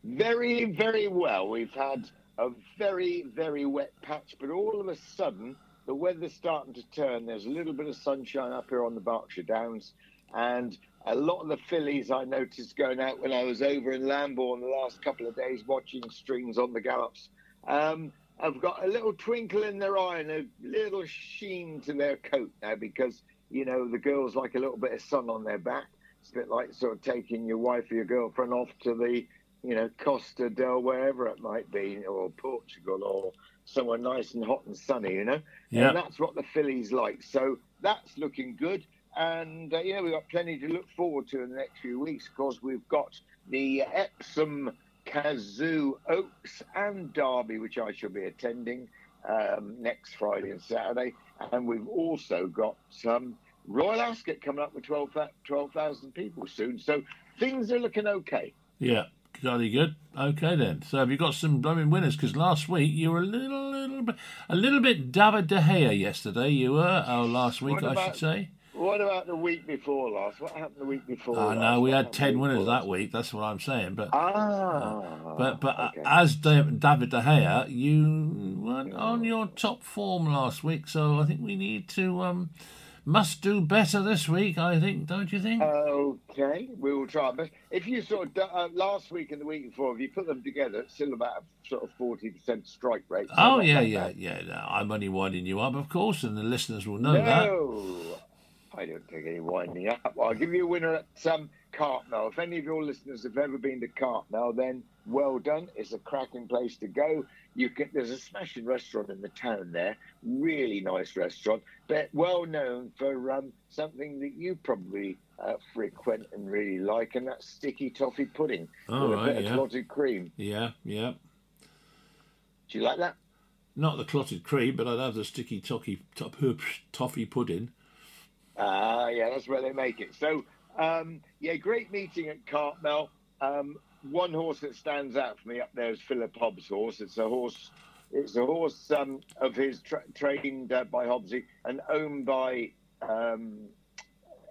Very, very well. We've had a very, very wet patch, but all of a sudden the weather's starting to turn. There's a little bit of sunshine up here on the Berkshire Downs, and a lot of the fillies I noticed going out when I was over in Lambourn the last couple of days watching strings on the gallops. Um, have got a little twinkle in their eye and a little sheen to their coat now because you know the girls like a little bit of sun on their back. It's a bit like sort of taking your wife or your girlfriend off to the you know, Costa del wherever it might be, or Portugal, or somewhere nice and hot and sunny, you know.
Yeah.
And that's what the fillies like. So that's looking good. And, uh, you know, we've got plenty to look forward to in the next few weeks because we've got the Epsom Cazoo Oaks and Derby, which I shall be attending um, next Friday and Saturday. And we've also got some Royal Ascot coming up with 12,000 12,000 people soon. So things are looking okay.
Yeah, jolly good. Okay then. So have you got some blooming winners? Because last week you were a little, little bit, a little bit David De Gea yesterday. You were. Oh, last week
What
I
about-
should say.
What about the week before last? What happened the week before?
I
last?
know we had ten winners
before
that week. That's what I'm saying. But
Ah,
but but uh,
okay.
as David De Gea, you weren't on your top form last week. So I think we need to um must do better this week. I think, don't you think?
Okay, we will try. But if you sort of uh, last week and the week before, if you put them together, it's still about a sort of forty percent strike rate. so
oh yeah, yeah,
bad.
yeah. No, I'm only winding you up, of course, and the listeners will know that.
I don't take any winding up. I'll give you a winner at um, Cartmel. If any of your listeners have ever been to Cartmel, then well done. It's a cracking place to go. You can. There's a smashing restaurant in the town there. Really nice restaurant, but well known for um, something that you probably uh, frequent and really like, and that's sticky toffee pudding
All
with
right,
a bit
yeah.
of clotted cream.
Yeah, yeah.
Do you like that?
Not the clotted cream, but I'd have the sticky toffee, toffee pudding.
Ah, yeah, that's where they make it. So, um, yeah, great meeting at Cartmel. Um, one horse that stands out for me up there is Philip Hobbs' horse. It's a horse. It's a horse um, of his tra- trained uh, by Hobbsy and owned by um,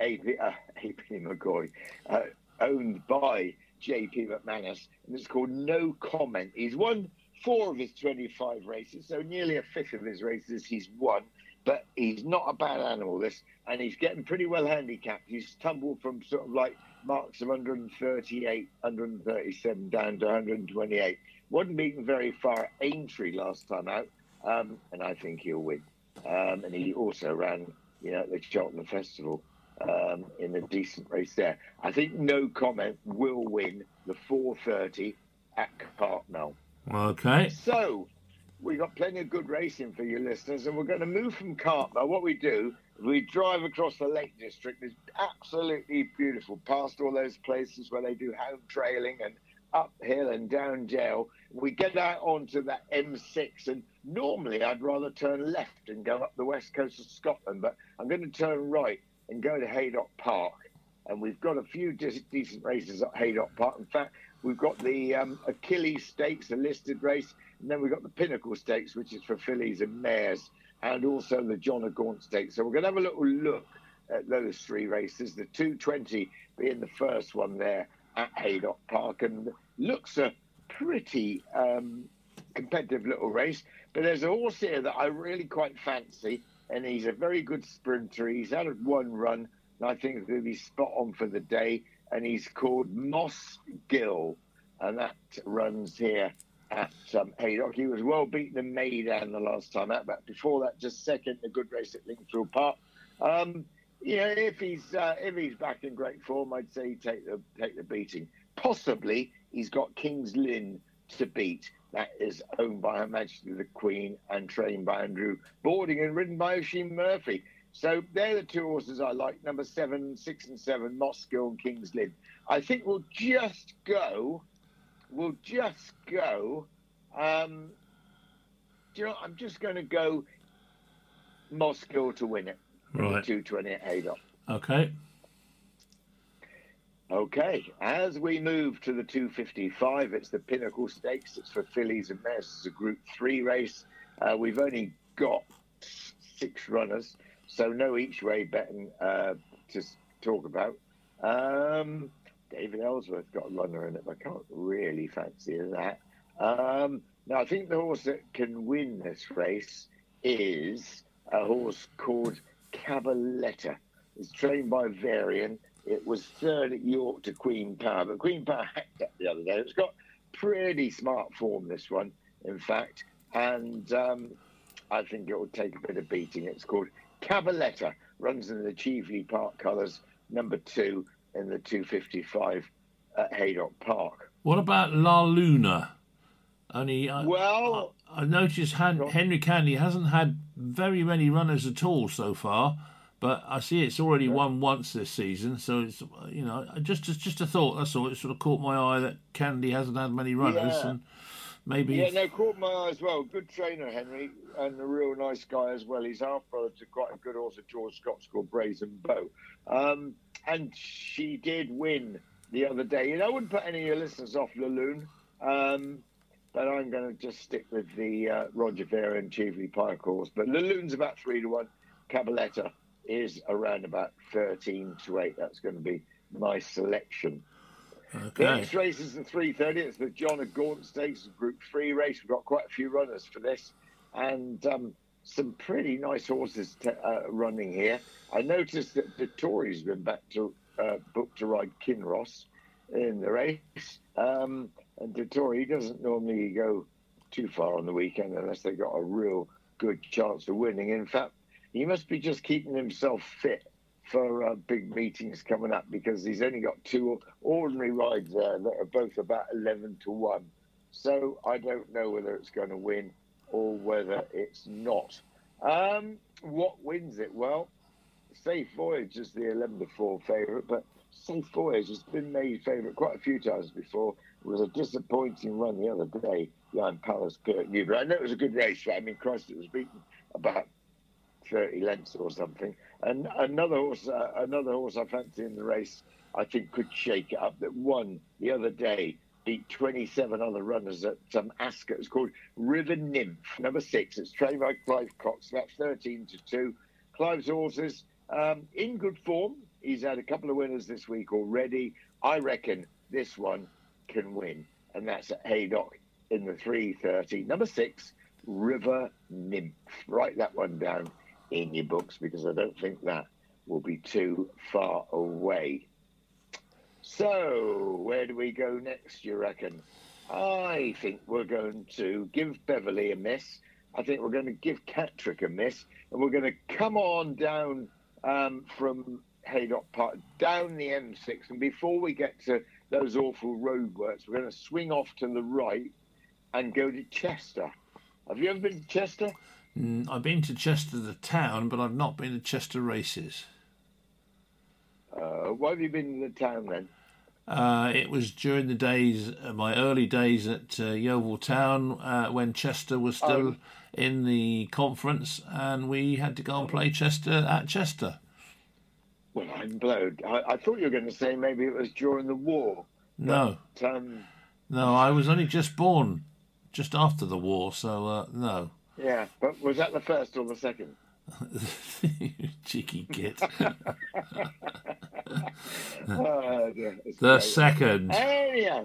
AP, uh, AP McCoy, uh, owned by JP McManus, and it's called No Comment. He's won four of his 25 races, so nearly a fifth of his races he's won. But he's not a bad animal, this, and he's getting pretty well handicapped. He's tumbled from sort of like marks of 138, 137 down to 128. Wasn't beaten very far at Aintree last time out, um, and I think he'll win. Um, and he also ran, you know, at the Cheltenham Festival um, in a decent race there. I think No Comment will win the 4:30 at Cartmel.
Okay.
So we got plenty of good racing for you listeners, and we're going to move from Cartmel. What we do, we drive across the Lake District. It's absolutely beautiful, past all those places where they do hound trailing and uphill and down jail. We get out onto that M6, and normally I'd rather turn left and go up the west coast of Scotland, but I'm going to turn right and go to Haydock Park. And we've got a few de- decent races at Haydock Park. In fact, we've got the um, Achilles Stakes, a listed race, and then we've got the Pinnacle Stakes, which is for fillies and mares, and also the John of Gaunt Stakes. So we're going to have a little look at those three races. The 220 being the first one there at Haydock Park, and looks a pretty um, competitive little race. But there's a horse here that I really quite fancy, and he's a very good sprinter. He's had one run, and I think he'll be spot on for the day. And he's called Moss Gill, and that runs here at um, Haydock. He was well beaten in maiden the last time out, but before that, just second a good race at Lingfield Park. Um, yeah, if he's uh, if he's back in great form, I'd say take the take the beating. Possibly he's got King's Lynn to beat. That is owned by Her Majesty the Queen and trained by Andrew Balding and ridden by Oisin Murphy. So they're the two horses I like. Number seven, six, and seven, Moss Gill and King's Lynn. I think we'll just go. We'll just go. Um, do you know? I'm just going to go Moss Gill to win it.
Right.
220 at Haydock.
Okay.
Okay, as we move to the 255, it's the Pinnacle Stakes. It's for fillies and mares. It's a Group Three race. Uh, we've only got six runners, so no each way betting uh, to talk about. Um, David Elsworth got a runner in it, but I can't really fancy that. Um, now, I think the horse that can win this race is a horse called Cabaletta. It's trained by Varian. It was third at York to Queen Power, but Queen Power hacked up the other day. It's got pretty smart form, this one, in fact, and um, I think it will take a bit of beating. It's called Cabaletta, runs in the Cheveley Park colours, number two in the 255 at Haydock Park.
What about La Lune? Only I,
Well,
I, I noticed Han, Henry Candy hasn't had very many runners at all so far, but I see it's already won once this season. So it's you know just just just a thought. That's all. It sort of caught my eye that Candy hasn't had many runners,
Yeah.
and maybe
Yeah, no, caught my eye as well. Good trainer, Henry, and a real nice guy as well. He's half brother to quite a good horse, George Scott's called Brazen Bow. Um, and she did win the other day. You know, I wouldn't put any of your listeners off La Lune, um, but I'm going to just stick with the uh, Roger Varian and Cheveley Park horse. But La Lune's about three to one. Cabaletta is around about 13 to 8. That's going to be my selection. The next race is the 3:30. It's the John of Gaunt Stakes Group Three race. We've got quite a few runners for this, and um, some pretty nice horses to, uh, running here. I noticed that Dettori's been back to uh, book to ride Kinross in the race, um, and Dettori doesn't normally go too far on the weekend unless they've got a real good chance of winning. In fact, he must be just keeping himself fit for uh, big meetings coming up because he's only got two ordinary rides there that are both about 11 to 1. So I don't know whether it's going to win or whether it's not. Um, what wins it? Well, Safe Voyage is the 11 to 4 favourite, but Safe Voyage has been made favourite quite a few times before. It was a disappointing run the other day behind Palace Kurt. I know it was a good race, but I mean, Christ, it was beaten about 30 lengths or something. And another horse, uh, another horse I fancy in the race, I think could shake it up. That won the other day beat 27 other runners at um, Ascot. It's called River Nymph, number six. It's trained by Clive Cox. That's 13 to 2. Clive's horses um, in good form. He's had a couple of winners this week already. I reckon this one can win, and that's at Haydock in the 330. Number six, River Nymph. Write that one down in your books because I don't think that will be too far away. So, where do we go next, you reckon? I think we're going to give Beverley a miss. I think we're going to give Catterick a miss. And we're going to come on down um, from Haydock Park, down the M6. And before we get to those awful roadworks, we're going to swing off to the right and go to Chester. Have you ever been to Chester?
Mm, I've been to Chester, the town, but I've not been to Chester races.
Uh, why have you been in the town then?
Uh, it was during the days, uh, my early days at uh, Yeovil Town, uh, when Chester was still
Oh.
in the conference, and we had to go and play Chester at Chester.
Well, I'm blowed. I, I thought you were going to say maybe it was during the war.
No,
Um,
no, I was only just born, just after the war, so uh, no.
Yeah, but was that the first or the second?
Cheeky git.
Oh, dear,
the
great.
second.
Anyhow,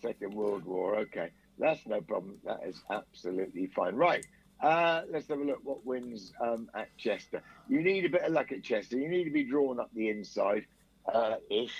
Second World War. Okay, that's no problem. That is absolutely fine. Right. Uh, let's have a look. What wins um, at Chester? You need a bit of luck at Chester. You need to be drawn up the inside, uh, ish,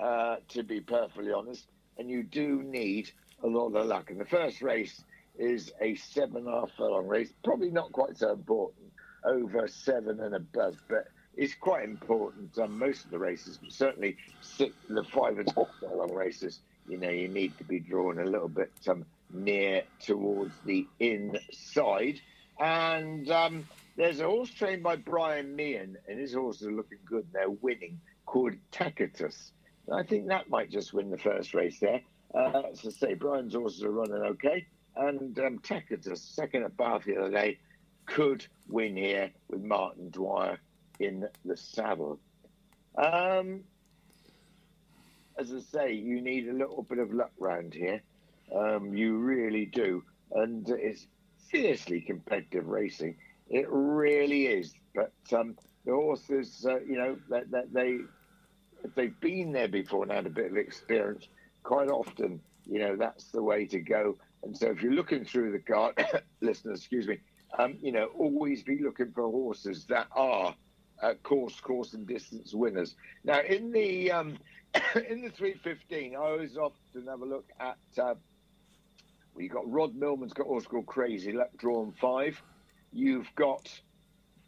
uh, to be perfectly honest. And you do need a lot of luck. And the first race is a seven and a half furlong race. Probably not quite so important over seven and above, but it's quite important on most of the races, but certainly six, the five and six furlong races, you know, you need to be drawn a little bit um, near towards the inside. And um, there's a horse trained by Brian Meehan, and his horses are looking good. They're winning, called Tacitus. I think that might just win the first race there. Uh, as I say, Brian's horses are running okay. And um, Tacitus, second at Bath the other day, could win here with Martin Dwyer in the saddle. Um, as I say, you need a little bit of luck round here. Um, you really do. And it's fiercely competitive racing. It really is. But um, the horses, uh, you know, that, they, if they've been there before and had a bit of experience, quite often, you know, that's the way to go. And so if you're looking through the card, listeners, excuse me, um, you know, always be looking for horses that are uh, course, course, and distance winners. Now, in the um, in the 315, I always often have a look at. Uh, well, you've got Rod Millman's got horse called Crazy Luck, drawn five. You've got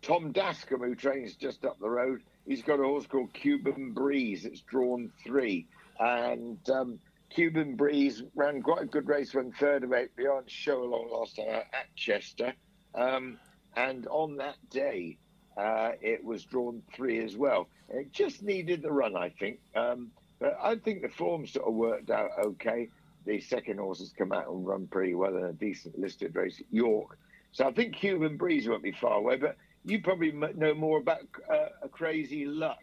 Tom Dascombe, who trains just up the road. He's got a horse called Cuban Breeze. It's drawn three. And um, Cuban Breeze ran quite a good race, won third of eight beyond show along last time at Chester. Um, and on that day, uh, it was drawn three as well. It just needed the run, I think. Um, but I think the form sort of worked out okay. The second horse has come out and run pretty well in a decent listed race at York. So I think Cuban Breeze won't be far away, but you probably know more about uh, a crazy luck.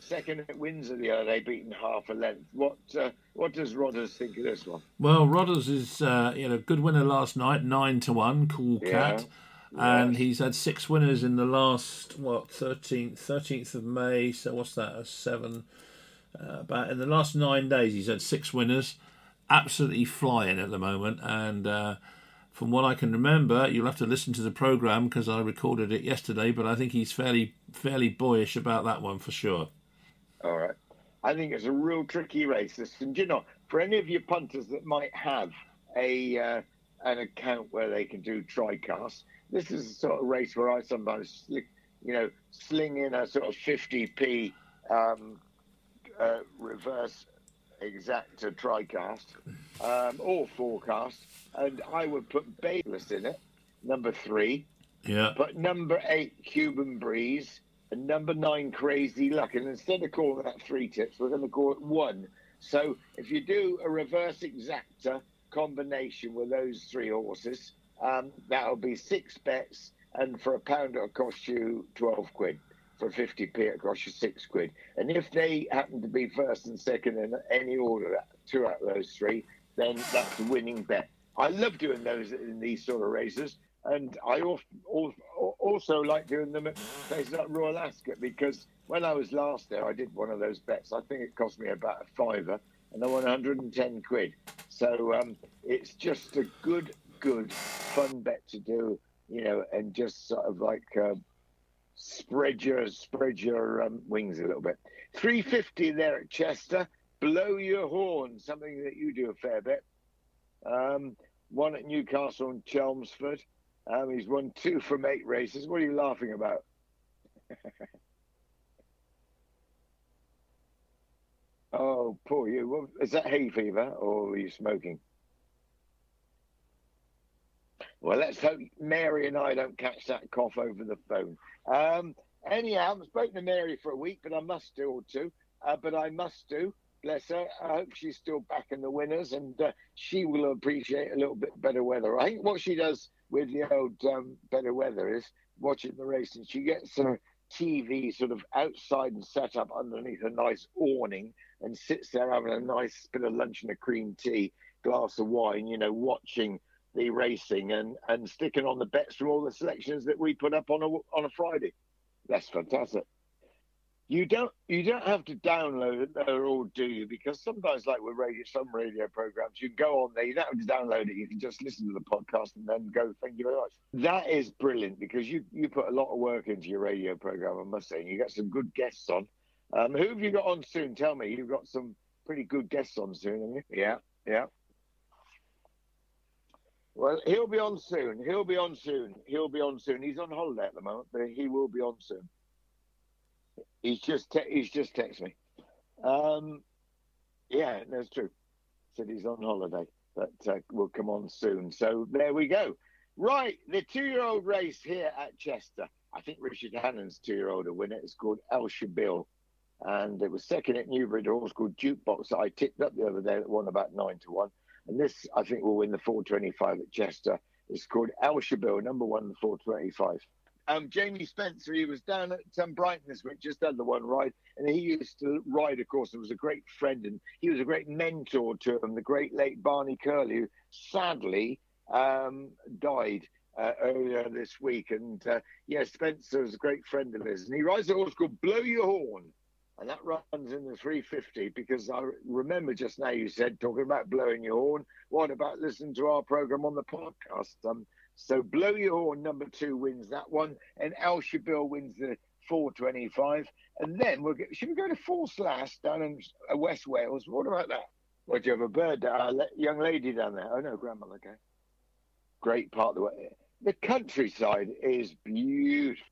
Second at Windsor the other day, beating half a length. What uh, what does Rodders think of this one?
Well, Rodders is uh, you know good winner last night, nine to one, cool cat, and
Yes.
he's had six winners in the last what 13th 13th of May. So what's that? A seven. Uh, about in the last nine days, he's had six winners, absolutely flying at the moment. And uh, from what I can remember, you'll have to listen to the program because I recorded it yesterday. But I think he's fairly fairly boyish about that one for sure.
All right. I think it's a real tricky race. This, and you know, for any of your punters that might have a uh, an account where they can do tricast, this is the sort of race where I sometimes, slick, you know, sling in a sort of 50p um, uh, reverse exacta tricast um, or forecast, and I would put Bayless in it, number three.
Yeah.
But number eight, Cuban Breeze, and number nine, Crazy Luck. And instead of calling that three tips, we're going to call it one. So if you do a reverse exacta combination with those three horses, um, that'll be six bets, and for a pound, it'll cost you 12 quid. for 50p across your six quid. And if they happen to be first and second in any order, two out of those three, then that's a winning bet. I love doing those in these sort of races. And I also like doing them at places like Royal Ascot because when I was last there, I did one of those bets. I think it cost me about a fiver and I won 110 quid. So um, it's just a good, good, fun bet to do, you know, and just sort of like uh, spread your spread your um, wings a little bit. 350 there at Chester. Blow your horn, something that you do a fair bit. Um, one at Newcastle and Chelmsford. Um, he's won two from eight races. What are you laughing about? oh, poor you. Is that hay fever or are you smoking? Well, let's hope Mary and I don't catch that cough over the phone. Um, anyhow, I haven't spoken to Mary for a week, but I must do or two. Uh, but I must do. Bless her. I hope she's still back in the winners, and uh, she will appreciate a little bit better weather. I think what she does with the old um, better weather is watching the race, and she gets her TV sort of outside and set up underneath a nice awning, and sits there having a nice bit of lunch and a cream tea, glass of wine, you know, watching the racing and and sticking on the bets from all the selections that we put up on a on a Friday. That's fantastic. You don't you don't have to download it there all, do you? Because sometimes, like with radio, some radio programs, you go on there. You don't have to download it. You can just listen to the podcast and then go. Thank you very much. That is brilliant because you you put a lot of work into your radio program. I must say, and you get some good guests on. Um, who have you got on soon? Tell me. You've got some pretty good guests on soon, haven't you? Yeah, yeah. Well, he'll be on soon. He'll be on soon. He'll be on soon. He's on holiday at the moment, but he will be on soon. He's just te- he's just texted me. Um, yeah, that's true. Said he's on holiday, but uh, will come on soon. So there we go. Right, the two-year-old race here at Chester. I think Richard Hannon's two-year-old will win it. It's called El Shabil, and it was second at Newbury. A horse called Jukebox that I tipped up the other day that won about nine to one. And this, I think, will win the 425 at Chester. It's called El Shabil, number one, the 425. Um, Jamie Spencer, he was down at um, Brighton this week, just had the one ride, and he used to ride, of course, and was a great friend, and he was a great mentor to him, the great late Barney Curley, who sadly um, died uh, earlier this week. And uh, yeah, Spencer was a great friend of his, and he rides a horse called Blow Your Horn and that runs in the 350 because I remember just now you said talking about blowing your horn. What about listening to our program on the podcast? Um, so blow your horn number two wins that one, and El Shabil wins the 425, and then we'll get. Should we go to Ffos Las down in uh, West Wales? What about that? What do you have a bird, uh, young lady down there? Oh no, grandmother. Okay, great part of the way. The countryside is beautiful.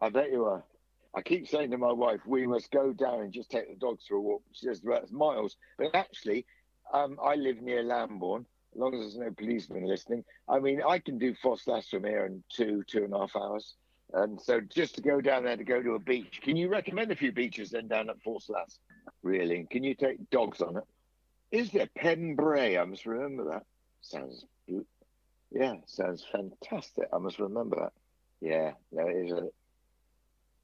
I bet you are. I keep saying to my wife, we must go down and just take the dogs for a walk. She says, well, that's miles. But actually, um, I live near Lambourn, as long as there's no policemen listening. I mean, I can do Ffos Las from here in two, two and a half hours. And so just to go down there to go to a beach, can you recommend a few beaches then down at Ffos Las? Really? Can you take dogs on it? Is there Pembrey? I must remember that. Sounds, yeah, sounds fantastic. I must remember that. Yeah, there is a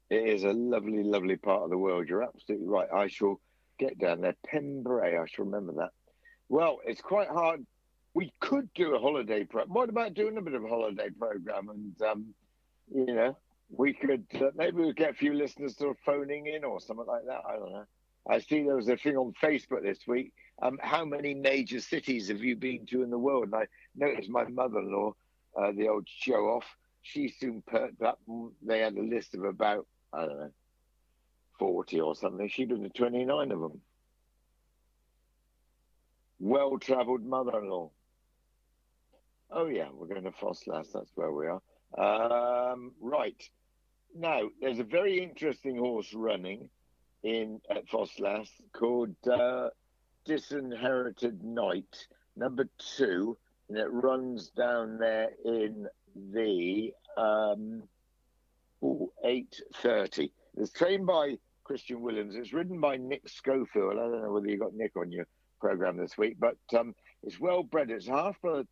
it is a lovely, lovely part of the world. You're absolutely right. I shall get down there. Pembrey, I shall remember that. Well, it's quite hard. We could do a holiday program. What about doing a bit of a holiday program? And, um, you know, we could uh, maybe we'll get a few listeners sort of phoning in or something like that. I don't know. I see there was a thing on Facebook this week. Um, how many major cities have you been to in the world? And I noticed my mother-in-law, uh, the old show-off, she soon perked up. They had a list of about I don't know, 40 or something. She'd been to 29 of them. Well travelled mother in law. Oh, yeah, we're going to Ffos Las. That's where we are. Um, right. Now, there's a very interesting horse running in at Ffos Las called uh, Disinherited Knight, number two, and it runs down there in the um, Ooh, 8.30. It's trained by Christian Williams. It's ridden by Nick Schofield. I don't know whether you got Nick on your program this week, but um, it's well bred. It's half brother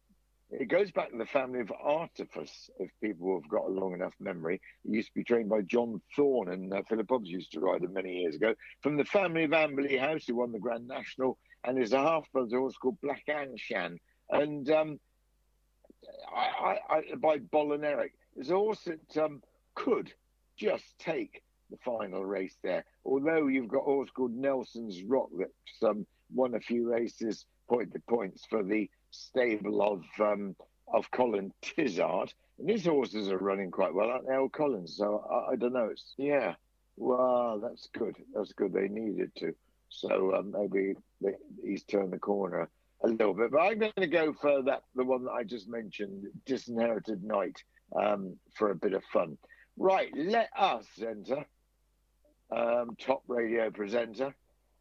It goes back to the family of Artifice, if people have got a long enough memory. It used to be trained by John Thorne, and uh, Philip Hobbs used to ride it many years ago. From the family of Amberleigh House, who won the Grand National, and there's a half brother horse called Black Anshan. And um, I, I, I, by Bolineric, there's a horse that um, could just take the final race there. Although you've got a horse called Nelson's Rock that's um, won a few races, point to points for the stable of um, of Colin Tizzard. And his horses are running quite well, aren't they, old Collins? So I, I don't know. It's yeah. Well, that's good. That's good. They needed to. So um, maybe they, he's turned the corner a little bit. But I'm going to go for that, the one that I just mentioned, Disinherited Knight, um, for a bit of fun. Right, let us enter um, top radio presenter,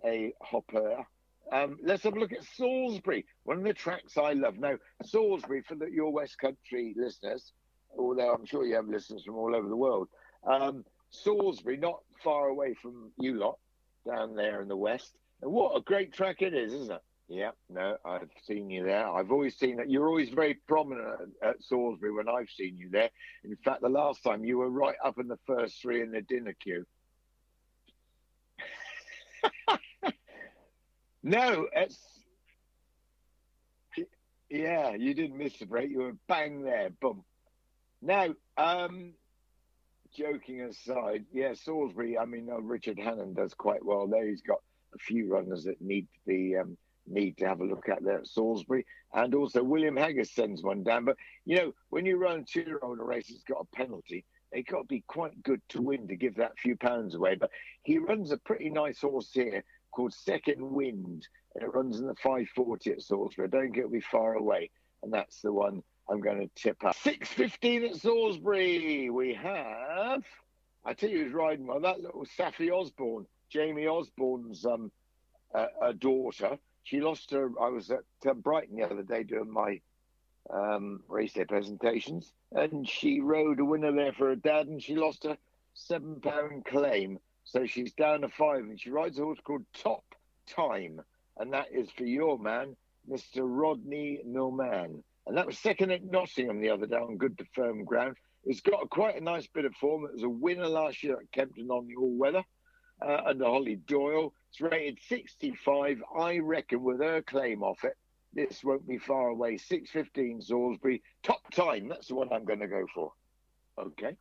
a hopper. Um, let's have a look at Salisbury, one of the tracks I love. Now, Salisbury, for the, your West Country listeners, although I'm sure you have listeners from all over the world, um, Salisbury, not far away from you lot, down there in the West. And what a great track it is, isn't it? Yeah, no, I've seen you there. I've always seen that. You're always very prominent at, Salisbury when I've seen you there. In fact, the last time you were right up in the first three in the dinner queue. no, it's yeah, you didn't miss the break. You were bang there, boom. Now, um, joking aside, yeah, Salisbury. I mean, uh, Richard Hannon does quite well there. He's got a few runners that need to be um, need to have a look at there at Salisbury. And also William Haggas sends one down. But, you know, when you run two year old a race, it's got a penalty. They got to be quite good to win to give that few pounds away. But he runs a pretty nice horse here called Second Wind, and it runs in the 540 at Salisbury. Don't it'll be far away, and that's the one I'm going to tip up. 6.15 at Salisbury, we have, I tell you who's riding well, that little Saffie Osborne, Jamie Osborne's um, uh, daughter she lost her. I was at uh, Brighton the other day doing my um, race day presentations, and she rode a winner there for her dad, and she lost a seven pound claim. So she's down to five, and she rides a horse called Top Time, and that is for your man, Mr. Rodney Millman. And that was second at Nottingham the other day on good to firm ground. It's got quite a nice bit of form. It was a winner last year at Kempton on the all weather uh, under Hollie Doyle. It's rated 65. I reckon with her claim off it, this won't be far away. 6.15 Salisbury. Top time. That's the one I'm going to go for. Okay.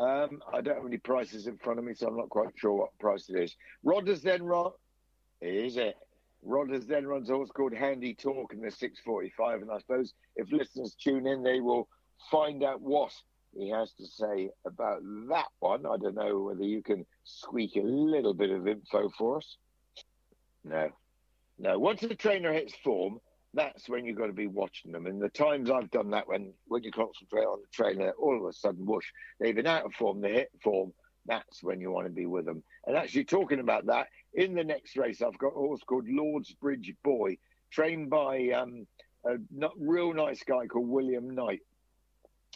Um, I don't have any prices in front of me, so I'm not quite sure what price it is. Rodders then run. Is it? Rodders then runs a horse called Handy Talk in the 645. And I suppose if listeners tune in, they will find out what he has to say about that one. I don't know whether you can squeak a little bit of info for us. No, no. Once the trainer hits form, that's when you've got to be watching them. And the times I've done that, when when you concentrate on the trainer, all of a sudden, whoosh, they've been out of form, they hit form. That's when you want to be with them. And actually, talking about that, in the next race, I've got a horse called Lord's Bridge Boy, trained by um, a real nice guy called William Knight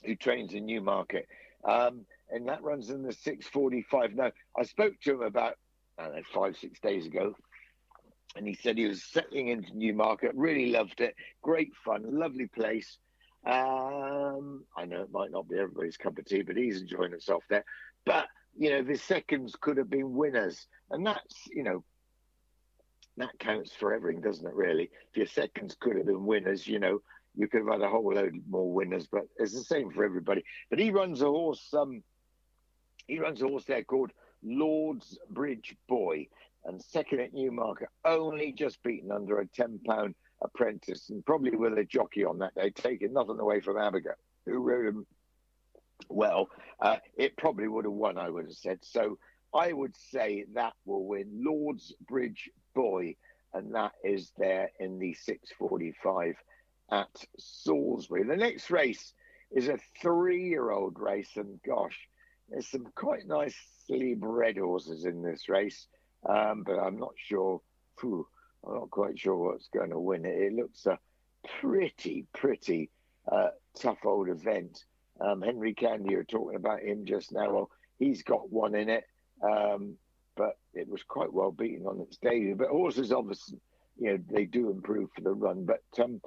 who trains in Newmarket. Um, and that runs in the 645. Now, I spoke to him about, I don't know, five, six days ago. And he said he was settling into Newmarket, really loved it. Great fun, lovely place. Um, I know it might not be everybody's cup of tea, but he's enjoying himself there. But, you know, the seconds could have been winners. And that's, you know, that counts for everything, doesn't it, really? If your seconds could have been winners, you know, you could have had a whole load more winners, but it's the same for everybody. But he runs a horse. Um, he runs a horse there called Lord's Bridge Boy, and second at Newmarket, only just beaten under a ten pound apprentice, and probably with a jockey on that day, taking nothing away from Abigail, who rode him well. Uh, it probably would have won, I would have said. So I would say that will win Lord's Bridge Boy, and that is there in the six forty five at Salisbury. The next race is a three year old race, and gosh, there's some quite nicely bred horses in this race, um, but I'm not sure. Whew, I'm not quite sure what's going to win it. It looks a pretty, pretty uh, tough old event. Um, Henry Candy, you're talking about him just now. Well, he's got one in it, um, but it was quite well beaten on its debut. But horses, obviously, you know, they do improve for the run. But um,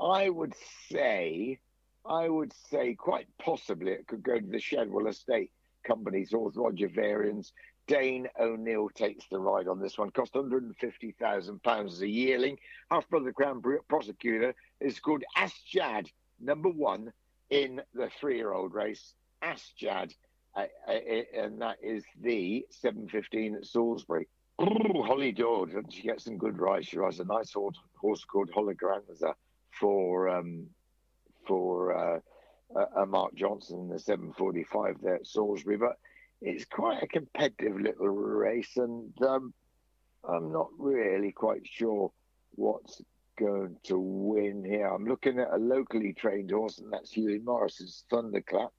I would say, I would say quite possibly it could go to the Shadwell Estate Company's horse, Roger Varian's. Dane O'Neill takes the ride on this one. Cost £150,000 as a yearling. Half Brother Crown Prosecutor is called Asjad, number one in the three year old race. Asjad, uh, uh, and that is the 7.15 at Salisbury. Holly George, she gets some good rides. She rides a nice horse, horse called Hologranza for um, for uh, uh, Mark Johnston in the 745 there at Salisbury. But it's quite a competitive little race, and um, I'm not really quite sure what's going to win here. I'm looking at a locally trained horse, and that's Hughie Morrison's Thunderclap.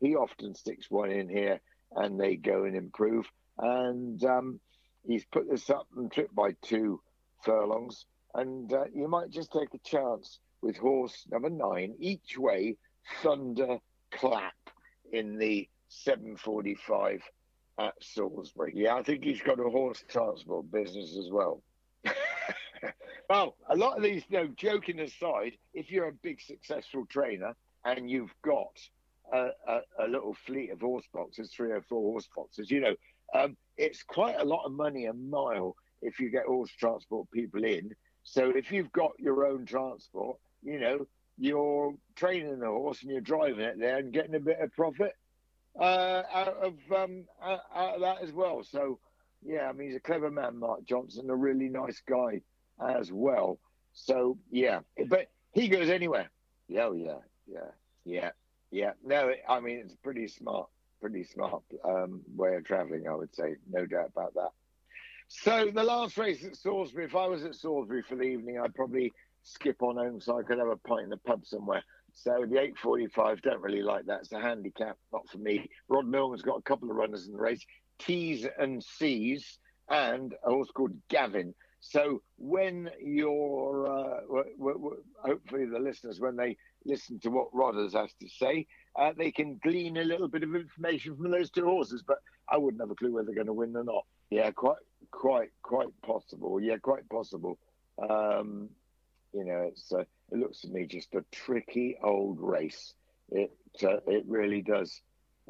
He often sticks one in here, and they go and improve. And um, he's put this up and tripped by two furlongs. And uh, you might just take a chance with horse number nine, each way, Thunder Clap in the 7.45 at Salisbury. Yeah, I think he's got a horse transport business as well. well, a lot of these, know, joking aside, if you're a big successful trainer and you've got a, a, a little fleet of horse boxes, three or four horse boxes, you know, um, it's quite a lot of money a mile if you get horse transport people in. So if you've got your own transport, you know, you're training the horse and you're driving it there and getting a bit of profit uh, out of um, out, of that as well. So yeah, I mean he's a clever man, Mark Johnston, a really nice guy as well. So yeah, but he goes anywhere. Yeah, oh, yeah, yeah, yeah, yeah. No, I mean it's pretty smart, pretty smart um, way of travelling. I would say, no doubt about that. So the last race at Salisbury, if I was at Salisbury for the evening, I'd probably skip on home so I could have a pint in the pub somewhere. So the 845, don't really like that. It's a handicap, not for me. Rod Millman's got a couple of runners in the race, T's and C's, and a horse called Gavin. So when you're, uh, w- w- hopefully the listeners, when they listen to what Rod has to say, uh, they can glean a little bit of information from those two horses. But I wouldn't have a clue whether they're going to win or not. Yeah, quite, quite, quite possible. Yeah, quite possible. Um, you know, it's uh, it looks to me just a tricky old race. It uh, it really does.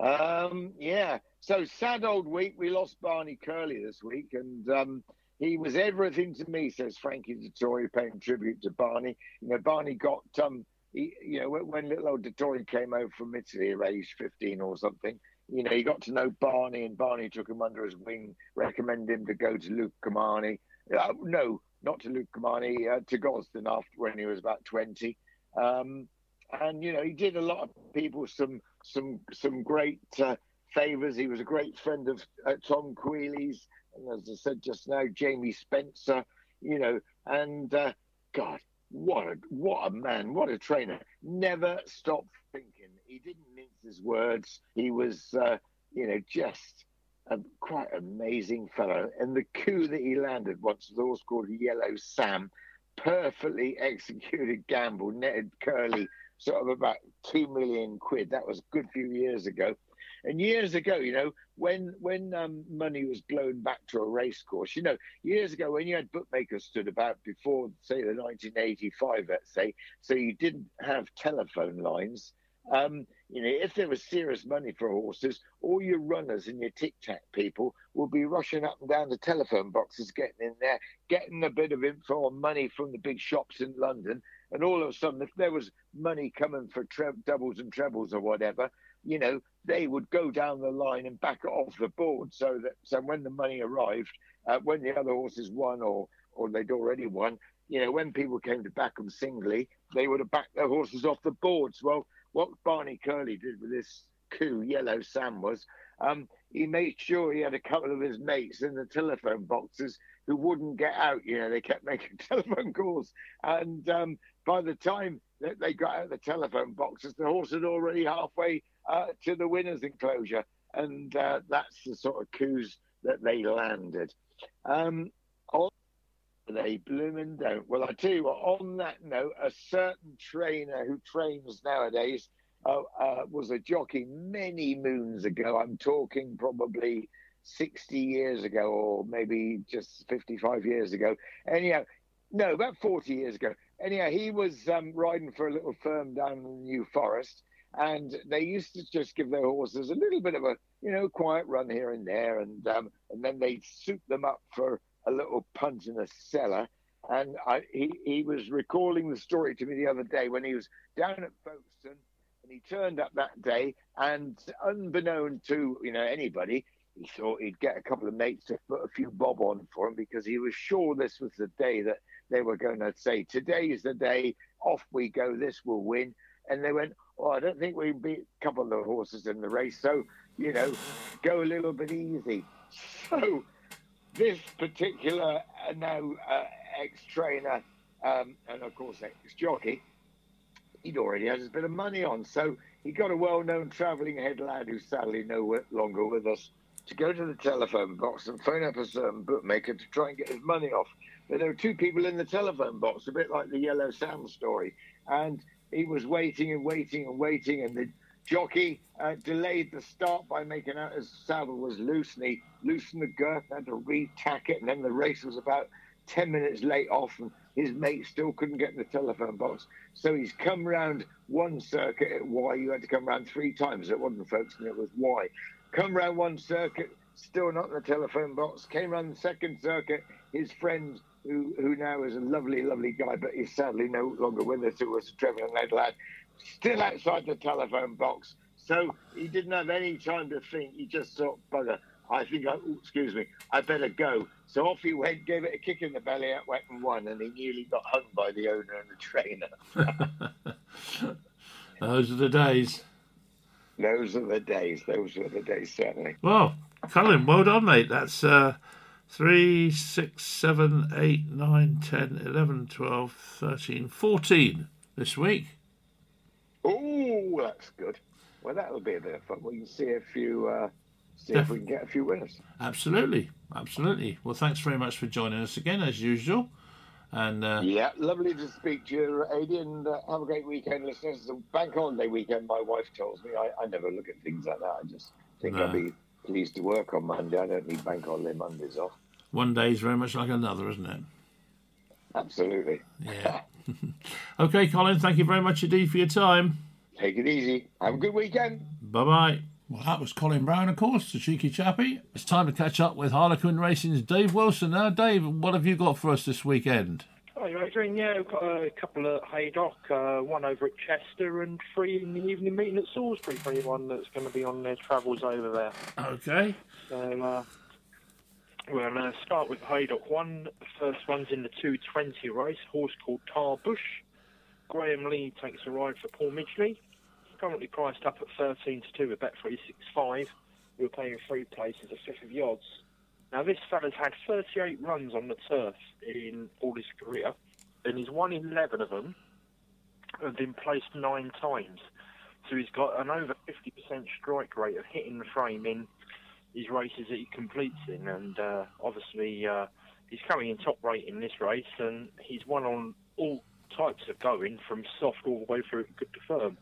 Um, yeah. So sad old week. We lost Barney Curley this week, and um, he was everything to me. Says Frankie Dettori, paying tribute to Barney. You know, Barney got um, he, you know, when little old Dettori came over from Italy at age fifteen or something. You know, he got to know Barney, and Barney took him under his wing, recommended him to go to Luca Cumani. Uh, no, not to Luca Cumani, uh, to Gosden after when he was about 20. Um, and, you know, he did a lot of people some some some great uh, favours. He was a great friend of uh, Tom Queally's, and as I said just now, Jamie Spencer, you know, and uh, God, what a what a man, what a trainer. Never stopped thinking. He didn't mince his words. He was, uh, you know, just a quite amazing fellow. And the coup that he landed once was always called Yellow Sam. Perfectly executed gamble, netted Curley sort of about two million quid. That was a good few years ago. And years ago, you know, when when um, money was blown back to a race course, you know, years ago when you had bookmakers stood about before, say, the 1985, let's say, so you didn't have telephone lines. Um, you know, if there was serious money for horses, all your runners and your tic tac people will be rushing up and down the telephone boxes, getting in there, getting a bit of info on money from the big shops in London. And all of a sudden, if there was money coming for tre- doubles and trebles or whatever, you know, they would go down the line and back it off the board so that so when the money arrived, uh, when the other horses won or or they'd already won, you know, when people came to back them singly, they would have backed their horses off the boards. Well, what Barney Curley did with this coup, Yellow Sam, was um, he made sure he had a couple of his mates in the telephone boxes who wouldn't get out. You know, they kept making telephone calls. And um, by the time that they got out of the telephone boxes, the horse had already halfway uh, to the winner's enclosure. And uh, that's the sort of coups that they landed. Um, they blooming don't. Well, I tell you what, on that note, a certain trainer who trains nowadays uh, uh, was a jockey many moons ago. I'm talking probably 60 years ago or maybe just 55 years ago. Anyhow, no, about 40 years ago. Anyhow, he was um, riding for a little firm down in the New Forest, and they used to just give their horses a little bit of a, you know, quiet run here and there, and um, and then they'd suit them up for a little punt in a cellar. And I, he, he was recalling the story to me the other day when he was down at Folkestone, and he turned up that day, and unbeknown to you know anybody, he thought he'd get a couple of mates to put a few bob on for him because he was sure this was the day that they were going to say, Today is the day, off we go, this will win. And they went, Oh, I don't think we beat a couple of the horses in the race, so, you know, go a little bit easy. So, this particular uh, now uh, ex trainer um, and, of course, ex jockey, he'd already had a bit of money on. So, he got a well known travelling head lad who's sadly no longer with us to go to the telephone box and phone up a certain bookmaker to try and get his money off. But there were two people in the telephone box, a bit like the Yellow Sam story. And he was waiting and waiting and waiting, and the jockey uh, delayed the start by making out his saddle was loose, and he loosened the girth, and had to retack it, and then the race was about 10 minutes late off, and his mate still couldn't get in the telephone box. So he's come round one circuit at. You had to come round three times. It wasn't folks, and it was Wye. Come round one circuit, still not in the telephone box. Came round the second circuit. His friend, who who now is a lovely, lovely guy, but he's sadly no longer with us, who was a led lad, still outside the telephone box. So he didn't have any time to think. He just thought, bugger, I think, I, ooh, excuse me, I better go. So off he went, gave it a kick in the belly, out went and won, and he nearly got hung by the owner and the
trainer. Those are the days.
Those are the days. Those are the days, certainly.
Well, Colin, well done, mate. That's uh, 3, 6, 7, 8, 9, 10, 11, 12, 13, 14 this week.
Oh, that's good. Well, that'll be a bit of fun. We can see a few, uh, see Def- if we can get a few winners.
Absolutely, absolutely. Well, thanks very much for joining us again, as usual. And uh,
yeah, lovely to speak to you, Adi, and uh, have a great weekend, listeners. It's a bank holiday weekend. My wife tells me I, I never look at things like that. I just think no. I'll be pleased to work on Monday. I don't need bank holiday Mondays off.
One day is very much like another, isn't it?
Absolutely.
Yeah. okay, Colin. Thank you very much indeed for your time.
Take it easy. Have a good weekend.
Bye bye. Well, that was Colin Brown, of course, the cheeky chappy. It's time to catch up with Harlequin Racing's Dave Wilson. Now, Dave, what have you got for us this weekend?
Hi, Adrian. Yeah, we've got a couple at Haydock, uh, one over at Chester, and three in the evening meeting at Salisbury for anyone that's going to be on their travels over there.
Okay.
So, uh, we'll uh, start with Haydock one. The first one's in the 220 race, horse called Tarboosh. Graham Lee takes a ride for Paul Midgley currently priced up at 13 to 2 with Bet365. We are paying three places at fifth of odds. Now, this fella's had 38 runs on the turf in all his career, and he's won 11 of them and been placed nine times. So he's got an over 50% strike rate of hitting the frame in his races that he completes in, and uh, obviously uh, he's coming in top rate in this race, and he's won on all types of going, from soft all the way through to good to firm.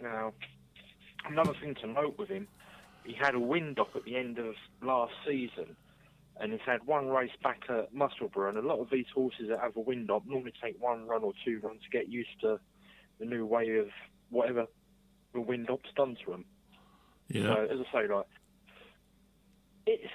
Now, another thing to note with him, he had a wind up at the end of last season, and he's had one race back at Musselburgh. And a lot of these horses that have a wind up normally take one run or two runs to get used to the new way of whatever the wind up's done to them.
Yeah.
So, as I say, like it's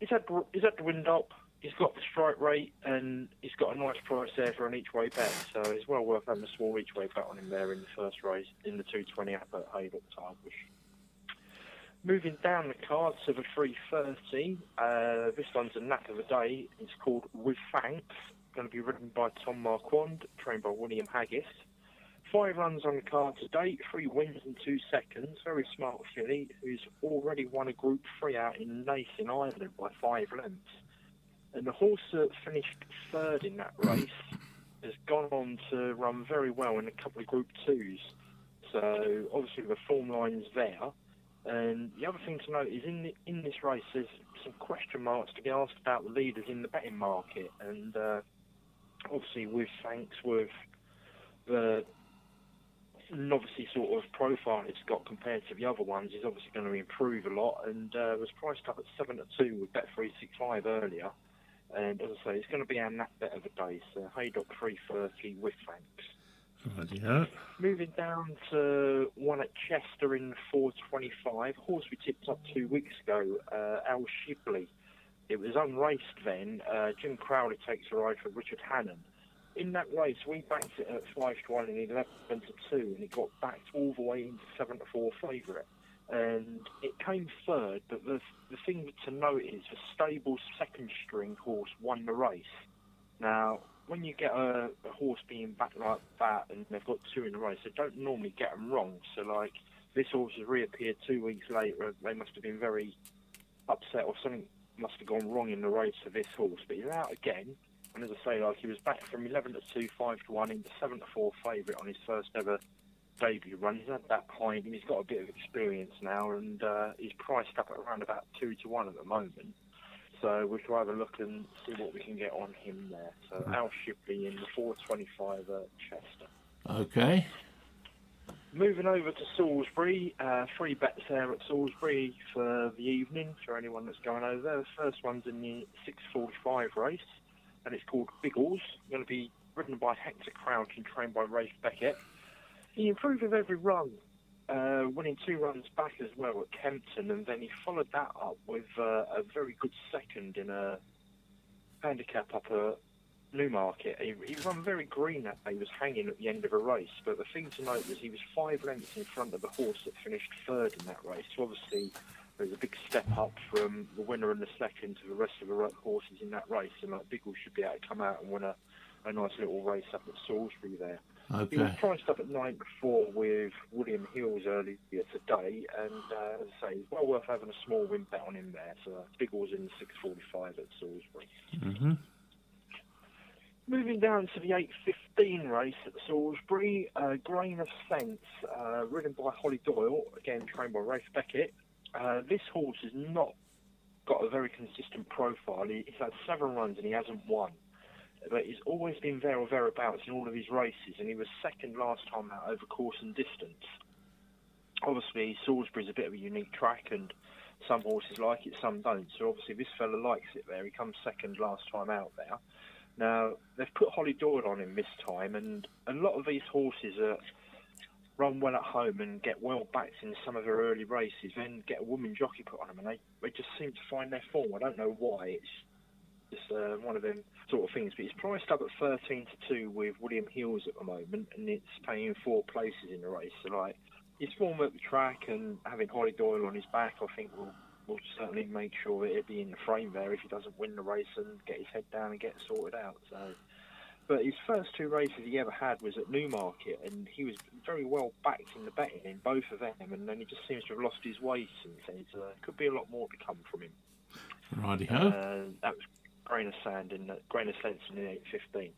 he's had he's had the wind up he's got the strike rate and he's got a nice price there for an each way bet. So it's well worth having a small each way bet on him there in the first race in the 220 up at Haydock Tarboosh. Moving down the card to the 330, uh, this one's a knack of the day. It's called With Thanks. Going to be ridden by Tom Marquand, trained by William Haggas. Five runs on the card to date, three wins and two seconds. Very smart filly, who's already won a Group 3 out in Naas in Ireland by five lengths. And the horse that finished third in that race has gone on to run very well in a couple of Group Twos. So obviously the form line's there. And the other thing to note is in the, in this race, there's some question marks to be asked about the leaders in the betting market, and uh, obviously with thanks with the novice sort of profile it's got compared to the other ones, is obviously going to improve a lot, and uh, was priced up at seven to two with Bet three six five earlier And as I say, it's going to be our nap bet of the day. So Haydock 330 with thanks. Moving down to one at Chester in 425. Horse we tipped up two weeks ago, uh, Al Shipley. It was unraced then. Uh, Jim Crowley takes a ride for Richard Hannon. In that race, we backed it at 5 to 1 and 11 to 2, and it got backed all the way into 7 to 4 favourite. And it came third, but the, the thing to note is the stable's second string horse won the race. Now, when you get a, a horse being backed like that and they've got two in a race, they don't normally get them wrong. So, like, this horse has reappeared two weeks later. They must have been very upset or something must have gone wrong in the race for this horse. But he's out again. And as I say, like, he was back from 11 to 2, 5 to 1 into 7 to 4 favourite on his first ever debut run. He's had that behind him. He's got a bit of experience now and uh, he's priced up at around about 2 to 1 at the moment. So we shall have a look and see what we can get on him there. So Al Shipley in the 425 at Chester.
Okay.
Moving over to Salisbury, uh, three bets there at Salisbury for the evening for anyone that's going over there. The first one's in the 6:45 race, and it's called Biggles. Going to be ridden by Hector Crouch and trained by Ralph Beckett. He improved with every run, uh, winning two runs back as well at Kempton, and then he followed that up with uh, a very good second in a handicap up at Newmarket. He, he ran very green that day. He was hanging at the end of a race, but the thing to note was he was five lengths in front of the horse that finished third in that race. So obviously, there's a big step up from the winner and the second to the rest of the horses in that race, and like Biggle should be able to come out and win a, a nice little race up at Salisbury there. Okay. He was priced up at nine before with William Hills earlier today, and uh, as I say, it's well worth having a small win bet on him there. So Biggles in 6:45 at Salisbury.
hmm
Moving down to the 8.15 race at Salisbury, uh, Grain of Sense, uh, ridden by Hollie Doyle, again trained by Ralph Beckett. Uh, this horse has not got a very consistent profile. He, he's had seven runs and he hasn't won. But he's always been there or thereabouts in all of his races, and he was second last time out over course and distance. Obviously, Salisbury's a bit of a unique track, and some horses like it, some don't. So obviously, this fella likes it there. He comes second last time out there. Now they've put Hollie Doyle on him this time, and a lot of these horses are run well at home and get well backed in some of their early races, then get a woman jockey put on them, and they, they just seem to find their form. I don't know why. It's just uh, one of them sort of things. But it's priced up at 13 to 2 with William Hills at the moment, and it's paying four places in the race. So, like, his form at the track and having Hollie Doyle on his back, I think will will certainly make sure that he'll be in the frame there if he doesn't win the race and get his head down and get sorted out. So. But his first two races he ever had was at Newmarket, and he was very well backed in the betting in both of them, and then he just seems to have lost his way since then. So there could be a lot more to come from him.
Righty-ho.
Uh, that was grain of sand in the, grain of sense in the 815.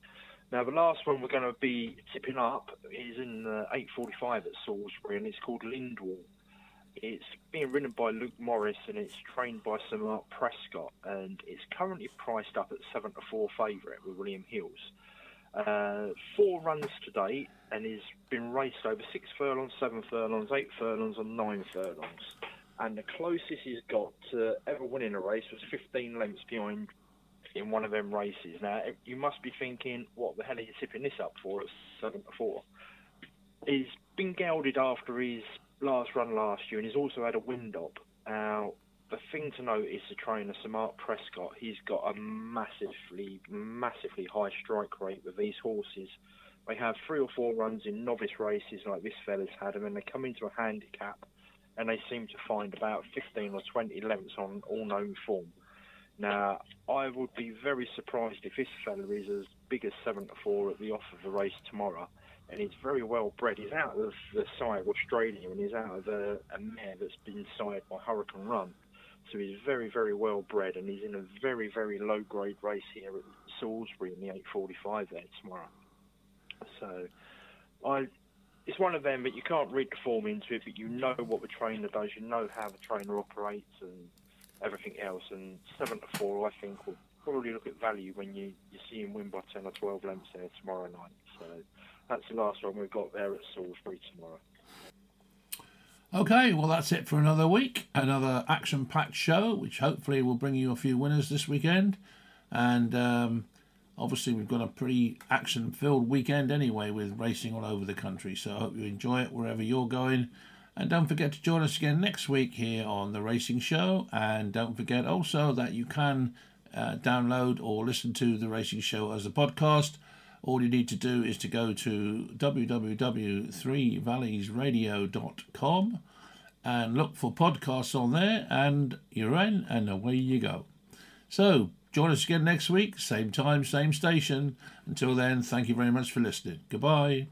Now the last one we're going to be tipping up is in the 845 at Salisbury, and it's called Lindwall. It's being ridden by Luke Morris and it's trained by Sir Mark Prescott, and it's currently priced up at seven to four favourite with William Hills. Uh, four runs to date, and he's been raced over six furlongs, seven furlongs, eight furlongs, and nine furlongs. And the closest he's got to ever winning a race was 15 lengths behind in one of them races. Now, you must be thinking, what the hell are you tipping this up for at 7 to 4? He's been gelded after his last run last year, and he's also had a wind up. Now, the thing to note is the trainer, Sir Mark Prescott, he's got a massively, massively high strike rate with these horses. They have three or four runs in novice races like this fella's had, and then they come into a handicap and they seem to find about 15 or 20 lengths on all known form. Now, I would be very surprised if this fella is as big as 7 to 4 at the off of the race tomorrow. And he's very well bred. He's out of the side of Australia and he's out of a, a mare that's been sired by Hurricane Run. So he's very, very well bred and he's in a very, very low grade race here at Salisbury in the 845 there tomorrow. So I it's one of them that you can't read the form into it, but you know what the trainer does, you know how the trainer operates and everything else. And seven to four, I think, will probably look at value when you, you see him win by ten or twelve lengths there tomorrow night. So that's the last one we've got there at Salisbury tomorrow.
Okay, well, that's it for another week. Another action packed show, which hopefully will bring you a few winners this weekend. And um, obviously, we've got a pretty action filled weekend anyway with racing all over the country. So I hope you enjoy it wherever you're going. And don't forget to join us again next week here on The Racing Show. And don't forget also that you can uh, download or listen to The Racing Show as a podcast. All you need to do is to go to www.threevalleysradio.com and look for podcasts on there, and you're in, and away you go. So, join us again next week, same time, same station. Until then, thank you very much for listening. Goodbye.